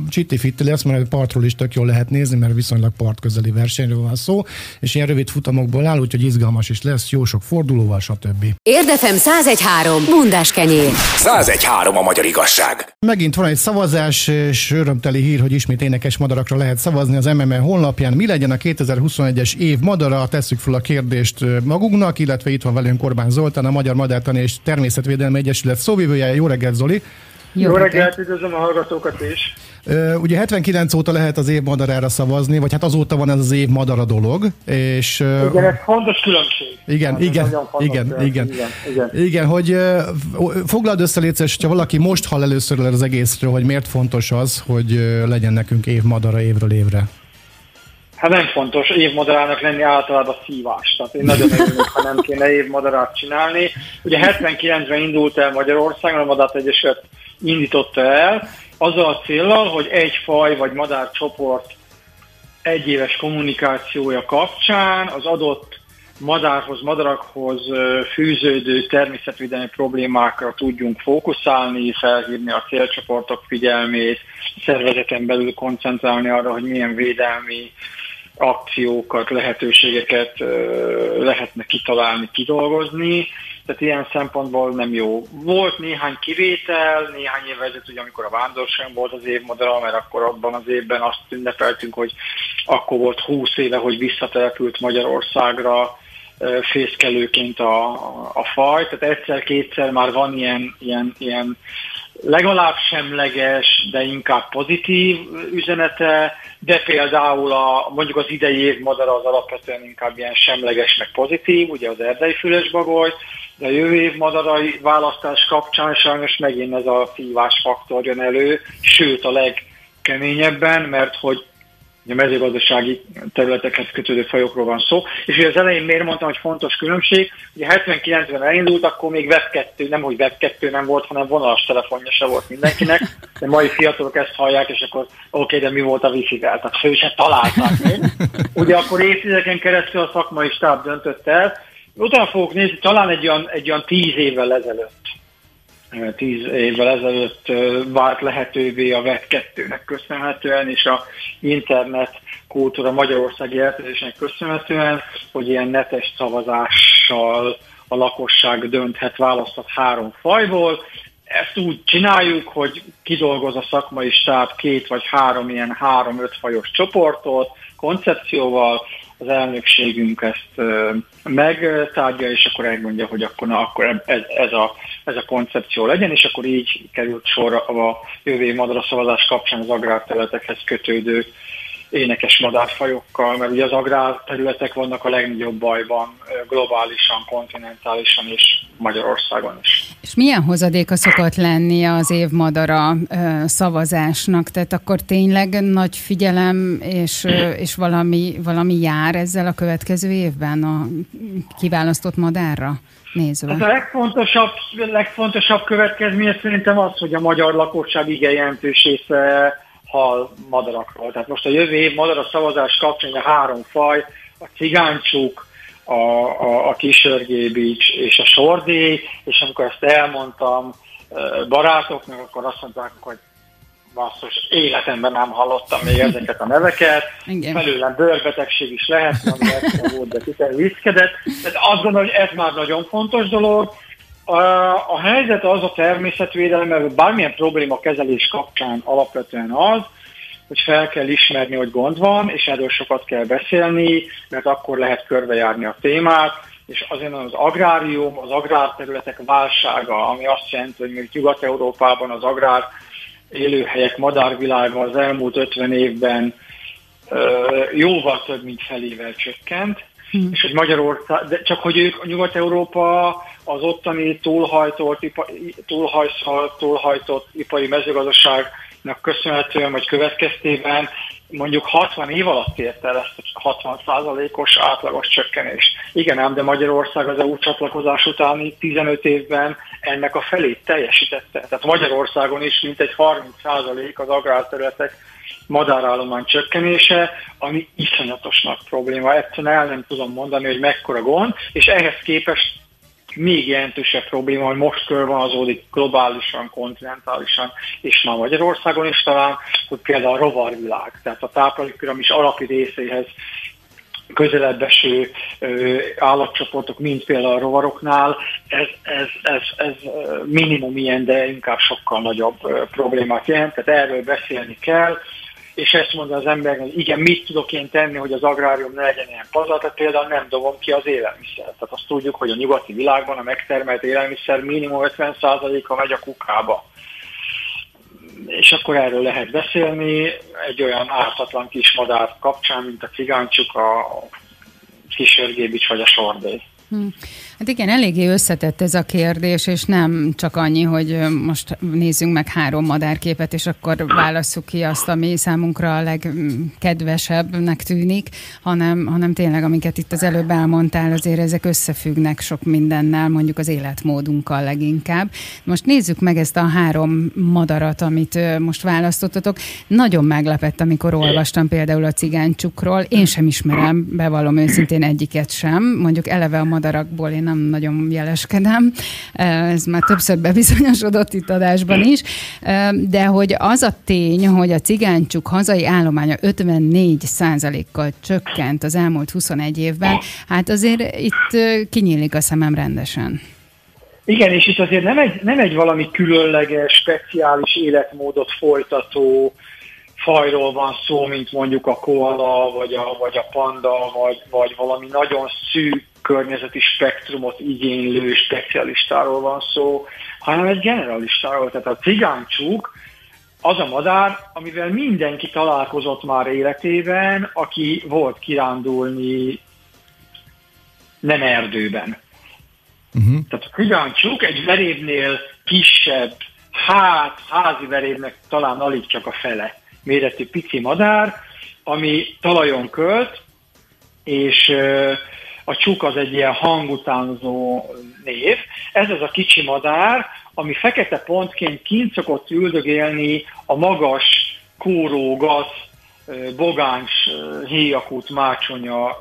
[SPEAKER 3] Csitti Fitti lesz, mert partról is tök jól lehet nézni, mert viszonylag part közeli versenyről van szó, és ilyen rövid futamokból áll, úgyhogy izgalmas is lesz, jó sok fordulóval, stb.
[SPEAKER 1] Érdefem 1013, bundás kenyér.
[SPEAKER 5] 1013 a magyar igazság.
[SPEAKER 3] Megint van egy szavazás, és örömteli hír, hogy ismét énekes madarakra lehet szavazni az MME honlapján. Mi legyen a 2021-es év madara? Tesszük fel a kérdést magunknak, illetve itt van velünk Orbán Zoltán, a Magyar Madártani és Természetvédelmi Egyesület szóvivője. Jó reggelt, Zoli!
[SPEAKER 7] Jó, Jó reggelt, üdvözlöm a hallgatókat is.
[SPEAKER 3] Uh, ugye 79 óta lehet az év madarára szavazni, vagy hát azóta van ez az év madara dolog, és...
[SPEAKER 7] Igen, ez fontos különbség.
[SPEAKER 3] Igen, igen, igen, igen, igen, igen, igen, hogy foglald össze létszés, hogyha valaki most hall először az egészről, hogy miért fontos az, hogy legyen nekünk év madara évről évre.
[SPEAKER 7] Hát nem fontos évmadarának lenni általában szívás. Tehát én nagyon örülök, ha nem kéne évmadarát csinálni. Ugye 79-ben indult el Magyarországon, a Madát Egyesület indította el, azzal a célral, hogy egy faj vagy madárcsoport egyéves kommunikációja kapcsán az adott madárhoz, madarakhoz fűződő természetvédelmi problémákra tudjunk fókuszálni, felhívni a célcsoportok figyelmét, szervezeten belül koncentrálni arra, hogy milyen védelmi akciókat, lehetőségeket lehetne kitalálni, kidolgozni, tehát ilyen szempontból nem jó. Volt néhány kivétel, néhány évvel ezelőtt, amikor a vándorság volt az évmodell, mert akkor abban az évben azt ünnepeltünk, hogy akkor volt 20 éve, hogy visszatelepült Magyarországra fészkelőként a, a faj, tehát egyszer-kétszer már van ilyen, ilyen, ilyen legalább semleges, de inkább pozitív üzenete, de például a, mondjuk az idei év madara az alapvetően inkább ilyen semleges, meg pozitív, ugye az erdei fülesbagoly, de a jövő év madarai választás kapcsán sajnos megint ez a szívás faktor jön elő, sőt a legkeményebben, mert hogy a mezőgazdasági területekhez kötődő fajokról van szó. És ugye az elején miért mondtam, hogy fontos különbség, ugye 79-ben elindult, akkor még web 2, nem hogy web 2 nem volt, hanem vonalas telefonja se volt mindenkinek, de mai fiatalok ezt hallják, és akkor oké, okay, de mi volt a wifi-vel, tehát fő se találták még. Ugye akkor évtizedeken keresztül a szakmai stáb döntött el, utána fogok nézni, talán egy olyan, egy olyan tíz évvel ezelőtt tíz évvel ezelőtt vált lehetővé a web 2-nek köszönhetően, és a internet kultúra Magyarországi eltérésnek köszönhetően, hogy ilyen netes szavazással a lakosság dönthet, választhat három fajból. Ezt úgy csináljuk, hogy kidolgoz a szakmai stáb két vagy három ilyen három-öt fajos csoportot, koncepcióval, az elnökségünk ezt megtárgya, és akkor elmondja, hogy akkor, na, akkor ez, ez, a, ez a koncepció legyen, és akkor így került sor a jövő madaraszavazás kapcsán az agrárterületekhez kötődő énekes madárfajokkal, mert ugye az agrárterületek vannak a legnagyobb bajban globálisan, kontinentálisan és Magyarországon is.
[SPEAKER 2] És milyen hozadéka szokott lenni az évmadara szavazásnak? Tehát akkor tényleg nagy figyelem és, és valami, valami jár ezzel a következő évben a kiválasztott madárra? nézve?
[SPEAKER 7] Hát a legfontosabb, legfontosabb következménye szerintem az, hogy a magyar lakosság igen jelentős része hal madarakról. Tehát most a jövő év madara szavazás kapcsán a három faj, a cigáncsuk, a, a, a kisörgébics és a sordély, és amikor ezt elmondtam barátoknak, akkor azt mondták, hogy basszus, életemben nem hallottam még <laughs> ezeket a neveket. Belőlem bőrbetegség is lehet, ami ezt <laughs> volt, de kiterviszkedett. Tehát azt gondolom, hogy ez már nagyon fontos dolog. A, a helyzet az a természetvédelem, mert bármilyen probléma kezelés kapcsán alapvetően az, hogy fel kell ismerni, hogy gond van, és erről sokat kell beszélni, mert akkor lehet körbejárni a témát, és azért az agrárium, az agrárterületek válsága, ami azt jelenti, hogy még Nyugat-Európában az agrár élőhelyek madárvilága az elmúlt 50 évben jóval több, mint felével csökkent, hmm. és hogy Magyarország, de csak hogy ők, Nyugat-Európa az ottani túlhajtott, túlhajtott, túlhajtott ipari mezőgazdaságnak köszönhetően, vagy következtében mondjuk 60 év alatt ért el ezt a 60%-os átlagos csökkenést. Igen ám, de Magyarország az EU csatlakozás utáni 15 évben ennek a felét teljesítette. Tehát Magyarországon is mintegy 30% az agrárterületek madárállomány csökkenése, ami iszonyatos nagy probléma. Egyszerűen el nem tudom mondani, hogy mekkora gond, és ehhez képest még jelentősebb probléma, hogy most körvonalazódik globálisan, kontinentálisan, és már Magyarországon is talán, hogy például a rovarvilág, tehát a táplálékpiramis alapi részéhez közelebb eső állatcsoportok, mint például a rovaroknál, ez, ez, ez, ez minimum ilyen, de inkább sokkal nagyobb problémát jelent, tehát erről beszélni kell, és ezt mondja az ember, hogy igen, mit tudok én tenni, hogy az agrárium ne legyen ilyen pazar, tehát például nem dobom ki az élelmiszer. Tehát azt tudjuk, hogy a nyugati világban a megtermelt élelmiszer minimum 50%-a megy a kukába. És akkor erről lehet beszélni egy olyan ártatlan kis madár kapcsán, mint a cigáncsuk, a kisörgébics vagy a sordély.
[SPEAKER 2] Hm. Hát igen, eléggé összetett ez a kérdés, és nem csak annyi, hogy most nézzünk meg három madárképet, és akkor válasszuk ki azt, ami számunkra a legkedvesebbnek tűnik, hanem, hanem tényleg, amiket itt az előbb elmondtál, azért ezek összefüggnek sok mindennel, mondjuk az életmódunkkal leginkább. Most nézzük meg ezt a három madarat, amit most választottatok. Nagyon meglepett, amikor olvastam például a cigánycsukról. Én sem ismerem, bevallom őszintén egyiket sem. Mondjuk eleve a madarakból én nem nagyon jeleskedem, ez már többször bebizonyosodott itt adásban is, de hogy az a tény, hogy a cigánycsuk hazai állománya 54 kal csökkent az elmúlt 21 évben, hát azért itt kinyílik a szemem rendesen.
[SPEAKER 7] Igen, és itt azért nem egy, nem egy valami különleges, speciális életmódot folytató fajról van szó, mint mondjuk a koala, vagy a, vagy a panda, vagy, vagy valami nagyon szűk környezeti spektrumot igénylő specialistáról van szó, hanem egy generalistáról. Tehát a cigáncsúk az a madár, amivel mindenki találkozott már életében, aki volt kirándulni nem erdőben. Uh-huh. Tehát a cigáncsúk egy verévnél kisebb, hát házi verévnek talán alig csak a fele méretű pici madár, ami talajon költ, és a csuk az egy ilyen hangutánzó név. Ez az a kicsi madár, ami fekete pontként kint szokott üldögélni a magas, kóró, gaz, bogáns, héjakút, mácsonya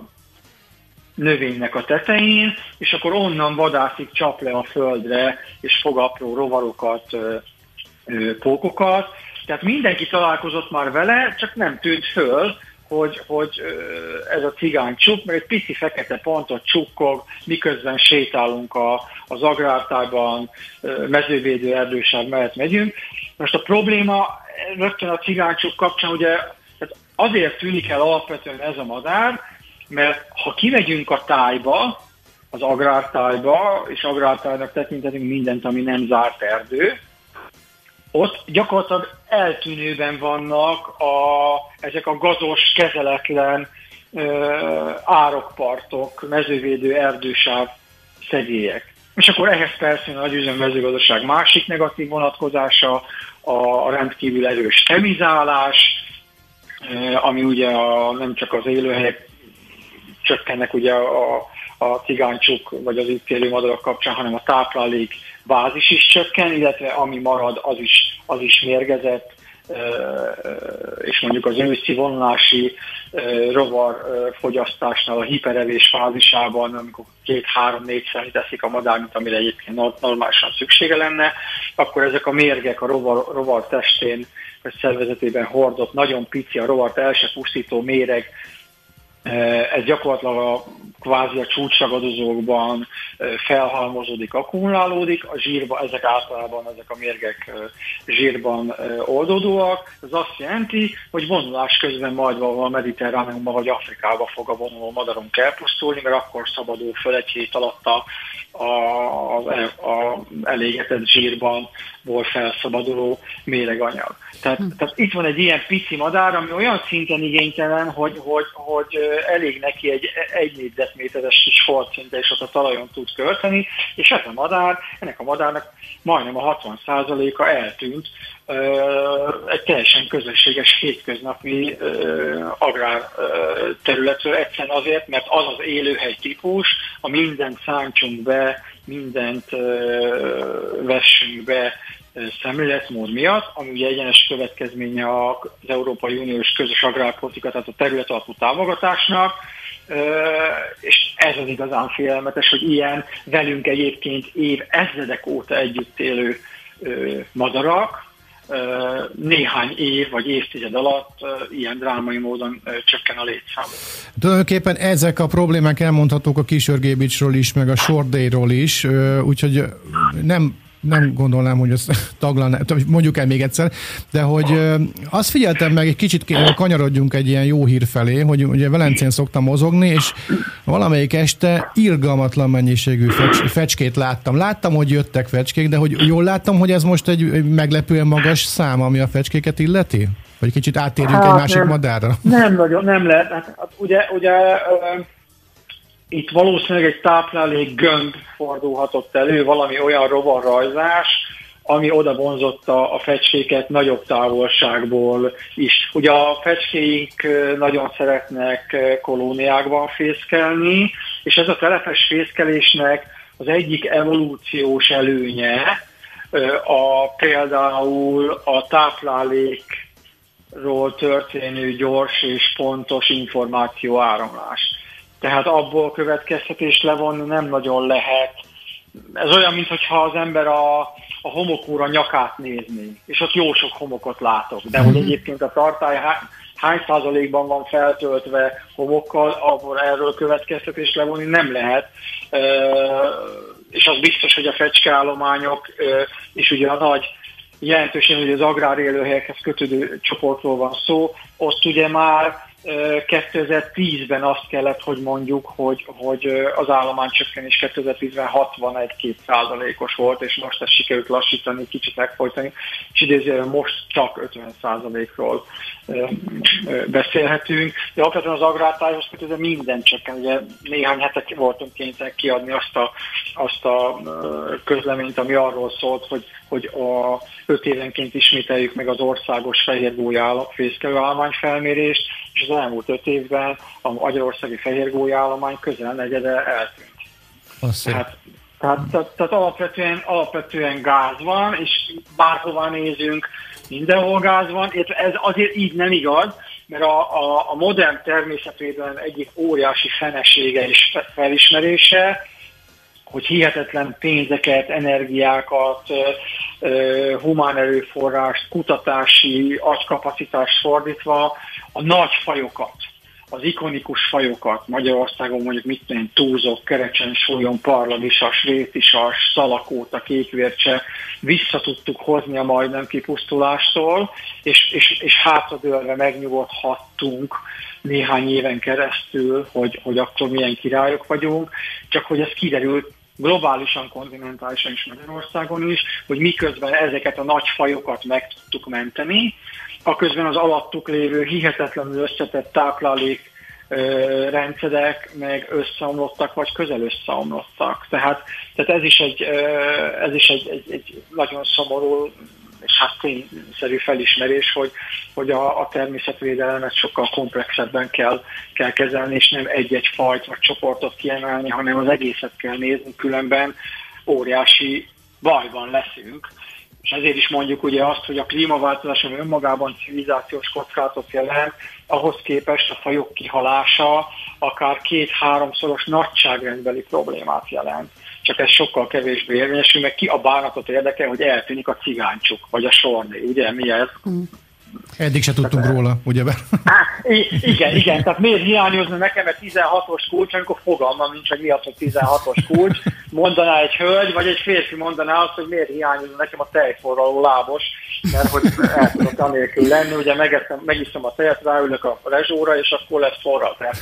[SPEAKER 7] növénynek a tetején, és akkor onnan vadászik, csap le a földre, és fog apró rovarokat, pókokat. Tehát mindenki találkozott már vele, csak nem tűnt föl, hogy, hogy ez a cigány csuk, mert egy pici fekete pontot csukkog, miközben sétálunk a, az agrártájban, mezővédő erdőság mellett megyünk. Most a probléma rögtön a cigánycsuk kapcsán ugye tehát azért tűnik el alapvetően ez a madár, mert ha kimegyünk a tájba, az agrártájba, és agrártájnak tekintetünk mindent, ami nem zárt erdő, ott gyakorlatilag eltűnőben vannak a, ezek a gazos, kezeletlen ö, árokpartok, mezővédő erdősáv szegélyek. És akkor ehhez persze a nagyüzem mezőgazdaság másik negatív vonatkozása, a rendkívül erős temizálás, ami ugye a, nem csak az élőhelyek csökkennek ugye a, a cigánycsuk vagy az itt élő madarak kapcsán, hanem a táplálék bázis is csökken, illetve ami marad, az is, az is mérgezett, és mondjuk az őszi vonulási rovar fogyasztásnál a hiperevés fázisában, amikor két-három-négy szemét teszik a madár, mint amire egyébként normálisan szüksége lenne, akkor ezek a mérgek a rovar, rovar testén vagy szervezetében hordott, nagyon pici, a rovart el se pusztító méreg ez gyakorlatilag a kvázi a csúcsagadozókban felhalmozódik, akkumulálódik, a zsírban, ezek általában ezek a mérgek zsírban oldódóak. Ez azt jelenti, hogy vonulás közben majd valahol a mediterráneumba vagy Afrikába fog a vonuló madarunk elpusztulni, mert akkor szabadul föl egy hét alatt a, a, a, a elégetett zsírban volt felszabaduló méreganyag. Tehát, hm. tehát itt van egy ilyen pici madár, ami olyan szinten igénytelen, hogy, hogy, hogy elég neki egy egy négyzetméteres kis foltszinte, és ott a talajon tud költeni, és ez a madár, ennek a madárnak majdnem a 60%-a eltűnt egy teljesen közösséges hétköznapi agrár területről, egyszerűen azért, mert az az élőhely típus, a mindent szántsunk be, mindent vessünk be szemléletmód miatt, ami ugye egyenes következménye az Európai Uniós közös agrárpolitika, tehát a terület alapú támogatásnak, és ez az igazán félelmetes, hogy ilyen velünk egyébként év ezredek óta együtt élő madarak, néhány év vagy évtized alatt ilyen drámai módon csökken a létszám.
[SPEAKER 3] Tulajdonképpen ezek a problémák elmondhatók a Kisörgébicsről is, meg a Sordéről is, úgyhogy nem nem gondolnám, hogy azt <laughs> taglalná, mondjuk el még egyszer, de hogy azt figyeltem meg, egy kicsit kanyarodjunk egy ilyen jó hír felé, hogy ugye Velencén szoktam mozogni, és valamelyik este irgalmatlan mennyiségű fecs, fecskét láttam. Láttam, hogy jöttek fecskék, de hogy jól láttam, hogy ez most egy meglepően magas szám, ami a fecskéket illeti? Vagy kicsit áttérjünk hát, egy másik nem, madárra?
[SPEAKER 7] Nem nagyon, nem lehet. Hát ugye, ugye itt valószínűleg egy táplálék gömb fordulhatott elő, valami olyan rovarrajzás, ami oda vonzotta a fecskéket nagyobb távolságból is. Ugye a fecskéink nagyon szeretnek kolóniákban fészkelni, és ez a telepes fészkelésnek az egyik evolúciós előnye a például a táplálékról történő gyors és pontos információ áramlás tehát abból következtetés levonni nem nagyon lehet. Ez olyan, mintha az ember a, a homokúra nyakát nézni, és ott jó sok homokot látok, de hogy mhm. egyébként a tartály hány százalékban van feltöltve homokkal, abból erről következtetés levonni nem lehet. És az biztos, hogy a fecskeállományok és ugye a nagy jelentősen, hogy az agrár élőhelyekhez kötődő csoportról van szó, ott ugye már 2010-ben azt kellett, hogy mondjuk, hogy, hogy az állománycsökkenés 2010-ben 61-2 százalékos volt, és most ezt sikerült lassítani, kicsit megfojtani, és idézően most csak 50 százalékról beszélhetünk. De alapvetően az agrártájhoz kötődve minden csökken. Ugye néhány hetek voltunk kénytelenek kiadni azt a, azt a közleményt, ami arról szólt, hogy, hogy a öt évenként ismételjük meg az országos fehérgólyállam, fészkelőállományfelmérést, és az elmúlt öt évben a magyarországi fehérgólyállomány közel negyede eltűnt. Tehát, tehát, tehát, tehát alapvetően, alapvetően gáz van, és bárhova nézünk, mindenhol gáz van. Ez azért így nem igaz, mert a, a, a modern természetvédelem egyik óriási fenesége és felismerése, hogy hihetetlen pénzeket, energiákat, humán erőforrást, kutatási agykapacitást fordítva a nagy fajokat, az ikonikus fajokat, Magyarországon mondjuk mit tenni, túlzok, kerecsen, sólyon, parlagisas, rétisas, szalakóta, kékvércse, vissza tudtuk hozni a majdnem kipusztulástól, és, és, és hátradőlve megnyugodhattunk néhány éven keresztül, hogy, hogy akkor milyen királyok vagyunk, csak hogy ez kiderült globálisan, kontinentálisan is Magyarországon is, hogy miközben ezeket a nagy fajokat meg tudtuk menteni, a közben az alattuk lévő hihetetlenül összetett táplálék rendszerek meg összeomlottak, vagy közel összeomlottak. Tehát, tehát ez is egy, ez is egy, egy, egy nagyon szomorú és hát tényszerű felismerés, hogy, hogy a, a természetvédelmet sokkal komplexebben kell, kell kezelni, és nem egy-egy fajt vagy csoportot kiemelni, hanem az egészet kell nézni, különben óriási bajban leszünk. És ezért is mondjuk ugye azt, hogy a klímaváltozás önmagában civilizációs kockázatot jelent, ahhoz képest a fajok kihalása akár két-háromszoros nagyságrendbeli problémát jelent csak ez sokkal kevésbé érvényesül, meg ki a bánatot érdekel, hogy eltűnik a cigáncsuk, vagy a sorné, ugye, mi ez? Mm.
[SPEAKER 3] Eddig se tudtunk róla, ugye?
[SPEAKER 7] igen, igen, tehát miért hiányozna nekem egy 16-os kulcs, amikor fogalmam nincs, hogy mi az, hogy 16-os kulcs, mondaná egy hölgy, vagy egy férfi mondaná azt, hogy miért hiányozna nekem a tejforraló lábos, mert hogy el tudok anélkül lenni, ugye megeszem, megiszom a tejet, ráülök a rezsóra, és akkor lesz forral. Tehát,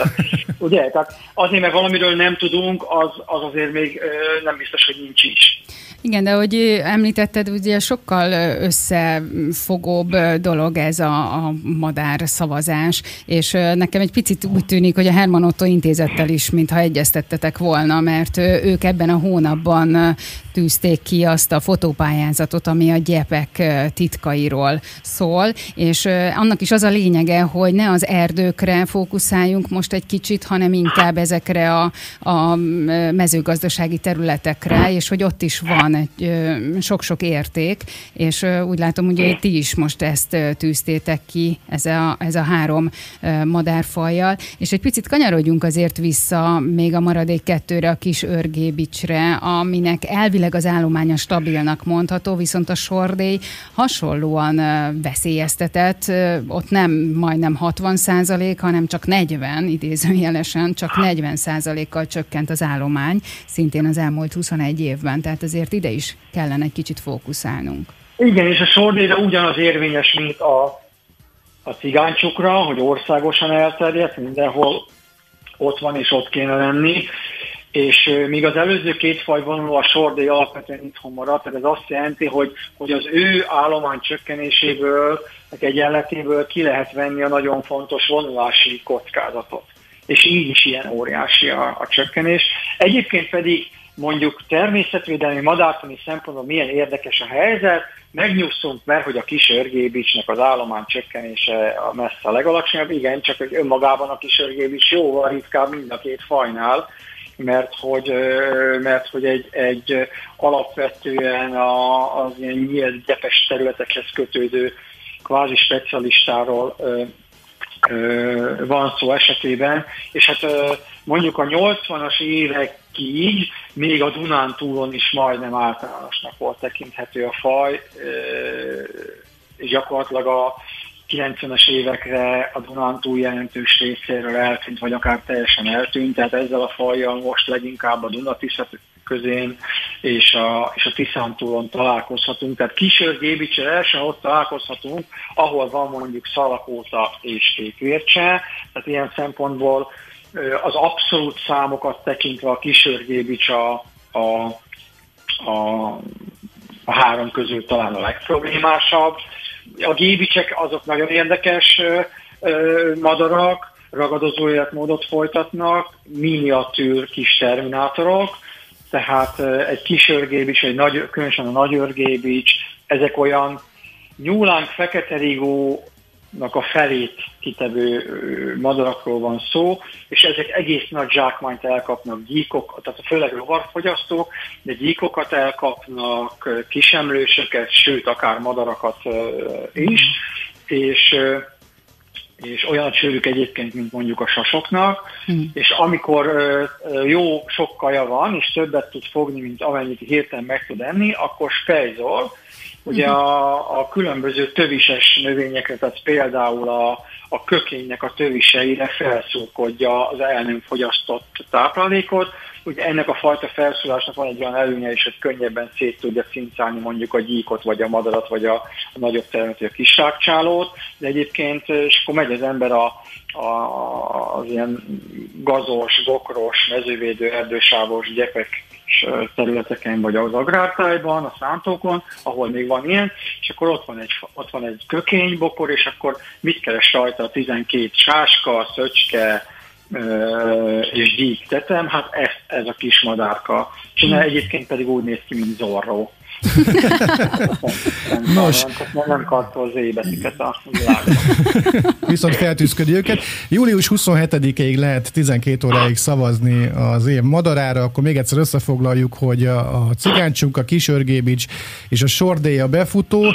[SPEAKER 7] ugye, tehát azért, mert valamiről nem tudunk, az, az azért még nem biztos, hogy nincs is.
[SPEAKER 2] Igen, de hogy említetted, ugye sokkal összefogóbb dolog ez a, a madár szavazás, és nekem egy picit úgy tűnik, hogy a Herman Otto intézettel is, mintha egyeztettetek volna, mert ők ebben a hónapban tűzték ki azt a fotópályázatot, ami a gyepek titkairól szól, és annak is az a lényege, hogy ne az erdőkre fókuszáljunk most egy kicsit, hanem inkább ezekre a, a mezőgazdasági területekre, és hogy ott is van egy sok-sok érték, és úgy látom, hogy ti is most ezt tűztétek ki, ez a, ez a három madárfajjal, és egy picit kanyarodjunk azért vissza még a maradék kettőre, a kis örgébicsre, aminek elvileg az állománya stabilnak mondható, viszont a sordély hasonlóan veszélyeztetett, ott nem majdnem 60 százalék, hanem csak 40, idézőjelesen, csak 40 százalékkal csökkent az állomány, szintén az elmúlt 21 évben, tehát azért ide is kellene egy kicsit fókuszálnunk.
[SPEAKER 7] Igen, és a sordélyre ugyanaz érvényes, mint a, a cigánycsukra, hogy országosan elterjedt, mindenhol ott van és ott kéne lenni, és míg az előző két faj vonuló a sordély alapvetően itthon maradt, tehát ez azt jelenti, hogy, hogy az ő állomány csökkenéséből, egyenletéből ki lehet venni a nagyon fontos vonulási kockázatot. És így is ilyen óriási a, a csökkenés. Egyébként pedig mondjuk természetvédelmi, madártani szempontból milyen érdekes a helyzet, megnyugszunk, mert hogy a kis örgébicsnek az állomány csökkenése a messze a legalacsonyabb, igen, csak hogy önmagában a kis örgébics jóval ritkább mind a két fajnál, mert hogy, mert hogy egy, egy alapvetően a, az ilyen nyílt gyepes területekhez kötődő kvázi specialistáról van szó esetében, és hát mondjuk a 80-as évekig még a Dunán túlon is majdnem általánosnak volt tekinthető a faj, és gyakorlatilag a 90-es évekre a Dunántúl jelentős részéről eltűnt, vagy akár teljesen eltűnt, tehát ezzel a fajjal most leginkább a Dunatisza közén és a, és a Tiszántúlon találkozhatunk. Tehát Kisörgébicsel első ott találkozhatunk, ahol van mondjuk szalakóta és kékvércse, tehát ilyen szempontból az abszolút számokat tekintve a Kisörgébics a, a, a, a három közül talán a legproblémásabb, a gébicsek azok nagyon érdekes madarak, ragadozó életmódot folytatnak, miniatűr kis terminátorok, tehát egy kis örgébics, egy nagy, különösen a nagy ezek olyan nyúlánk fekete rigó a felét kitevő madarakról van szó, és ezek egész nagy zsákmányt elkapnak, gyíkok, tehát főleg rovarfogyasztók, de gyíkokat elkapnak, kisemlősöket, sőt, akár madarakat is, és és olyan a csőrük egyébként, mint mondjuk a sasoknak, mm. és amikor jó sok kaja van, és többet tud fogni, mint amennyit hirtelen meg tud enni, akkor spejzol, Ugye mhm. a, a különböző tövises növényekre, tehát például a, a kökénynek a töviseire felszurkodja az el nem fogyasztott táplálékot. Ugye ennek a fajta felszólásnak van egy olyan előnye is, hogy könnyebben szét tudja cincálni mondjuk a gyíkot, vagy a madarat, vagy a, a nagyobb termet, vagy a kisságcsálót, de egyébként, és akkor megy az ember a, a, az ilyen gazos, bokros, mezővédő, erdősávos gyepek területeken, vagy az agrártájban, a szántókon, ahol még van ilyen, és akkor ott van egy, ott van egy kökénybokor, és akkor mit keres rajta a 12 sáska, szöcske, és gyík tetem, hát ez, ez a kis madárka. És hmm. egyébként pedig úgy néz ki, mint Zorro. Nos. Nem kartol zébetüket a világban.
[SPEAKER 3] Viszont feltűzködi őket. Július 27-ig lehet 12 óráig szavazni az év madarára, akkor még egyszer összefoglaljuk, hogy a, a cigáncsunk, a kisörgébics és a sordély a befutó.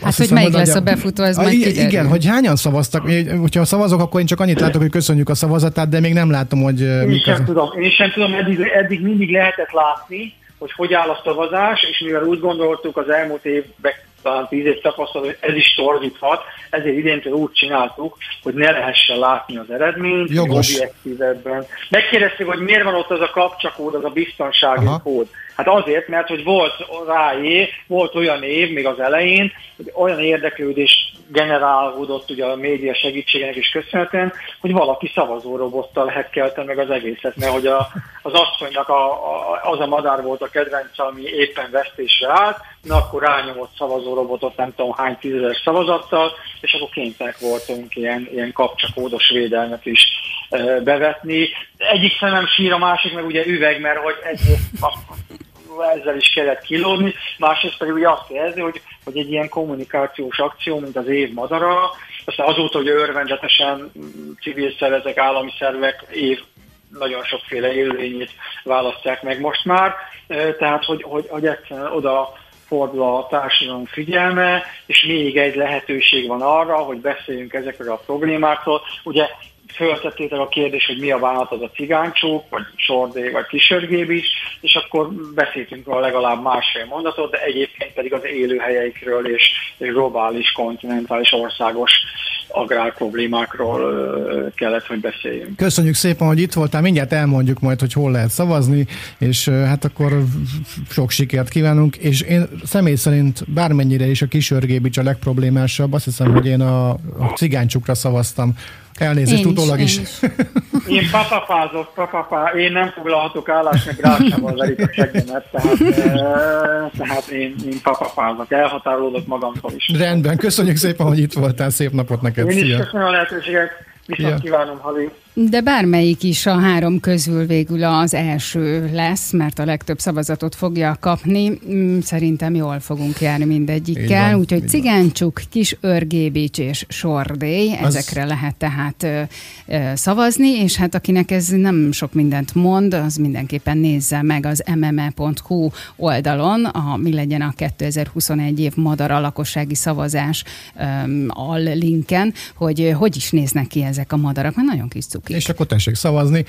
[SPEAKER 2] Hát, hogy hiszem, melyik hogy lesz a befutó, ez a, majd kiderül.
[SPEAKER 3] Igen, hogy hányan szavaztak. Hogyha szavazok, akkor én csak annyit látok, hogy köszönjük a szavazatát, de még nem látom, hogy én
[SPEAKER 7] mik sem az... tudom, Én sem tudom, eddig, eddig mindig lehetett látni, hogy hogy áll a szavazás, és mivel úgy gondoltuk az elmúlt évben, talán tíz év tapasztalat, hogy ez is torzíthat, ezért idéntől úgy csináltuk, hogy ne lehessen látni az eredményt,
[SPEAKER 3] Jogos.
[SPEAKER 7] objektívebben. Megkérdezték, hogy miért van ott az a kapcsakód, az a biztonsági Aha. kód. Hát azért, mert hogy volt ráé, volt olyan év még az elején, hogy olyan érdeklődés generálódott ugye a média segítségének is köszönhetően, hogy valaki szavazórobottal hekkelte meg az egészet, mert hogy a, az asszonynak a, a, az a madár volt a kedvence, ami éppen vesztésre állt, na akkor rányomott szavazórobotot nem tudom hány tízezer szavazattal, és akkor kénytelenek voltunk ilyen, ilyen kapcsakódos védelmet is bevetni. Egyik szemem sír, a másik meg ugye üveg, mert hogy egy, ezzel is kellett kilódni, másrészt pedig ugye azt érzi, hogy, hogy egy ilyen kommunikációs akció, mint az év madara, aztán azóta, hogy örvendetesen civil szervezek, állami szervek év nagyon sokféle élőlényét választják meg most már, tehát hogy, hogy, hogy egyszerűen oda fordul a társadalom figyelme, és még egy lehetőség van arra, hogy beszéljünk ezekről a problémákról. Ugye föltettétek a kérdés, hogy mi a bánat az a cigáncsók, vagy sordé, vagy kisörgéb is, és akkor beszéltünk róla legalább másfél mondatot, de egyébként pedig az élőhelyeikről és globális, kontinentális, országos agrárproblémákról kellett, hogy beszéljünk.
[SPEAKER 3] Köszönjük szépen, hogy itt voltál. Mindjárt elmondjuk majd, hogy hol lehet szavazni, és hát akkor sok sikert kívánunk, és én személy szerint bármennyire is a kisörgébics a legproblémásabb, azt hiszem, hogy én a, a cigáncsukra szavaztam Elnézést én utólag is. is. <laughs>
[SPEAKER 7] Én papapázok, papapá, én nem foglalhatok állást, meg rá sem verik a seggemet, tehát, e, tehát én, én papapázok, elhatárolódok magamtól is.
[SPEAKER 3] Rendben, köszönjük szépen, hogy itt voltál, szép napot neked.
[SPEAKER 7] Én is köszönöm a lehetőséget, viszont ja. kívánom, Hali.
[SPEAKER 2] De bármelyik is a három közül végül az első lesz, mert a legtöbb szavazatot fogja kapni. Mm, szerintem jól fogunk járni mindegyikkel. Úgyhogy Cigáncsuk, Kis Örgébics és Sordély, az... ezekre lehet tehát ö, ö, szavazni, és hát akinek ez nem sok mindent mond, az mindenképpen nézze meg az mme.hu oldalon, a, mi legyen a 2021 év Madara lakossági szavazás al linken, hogy hogy is néznek ki ezek a madarak, mert nagyon kis cuki.
[SPEAKER 3] És akkor tessék szavazni.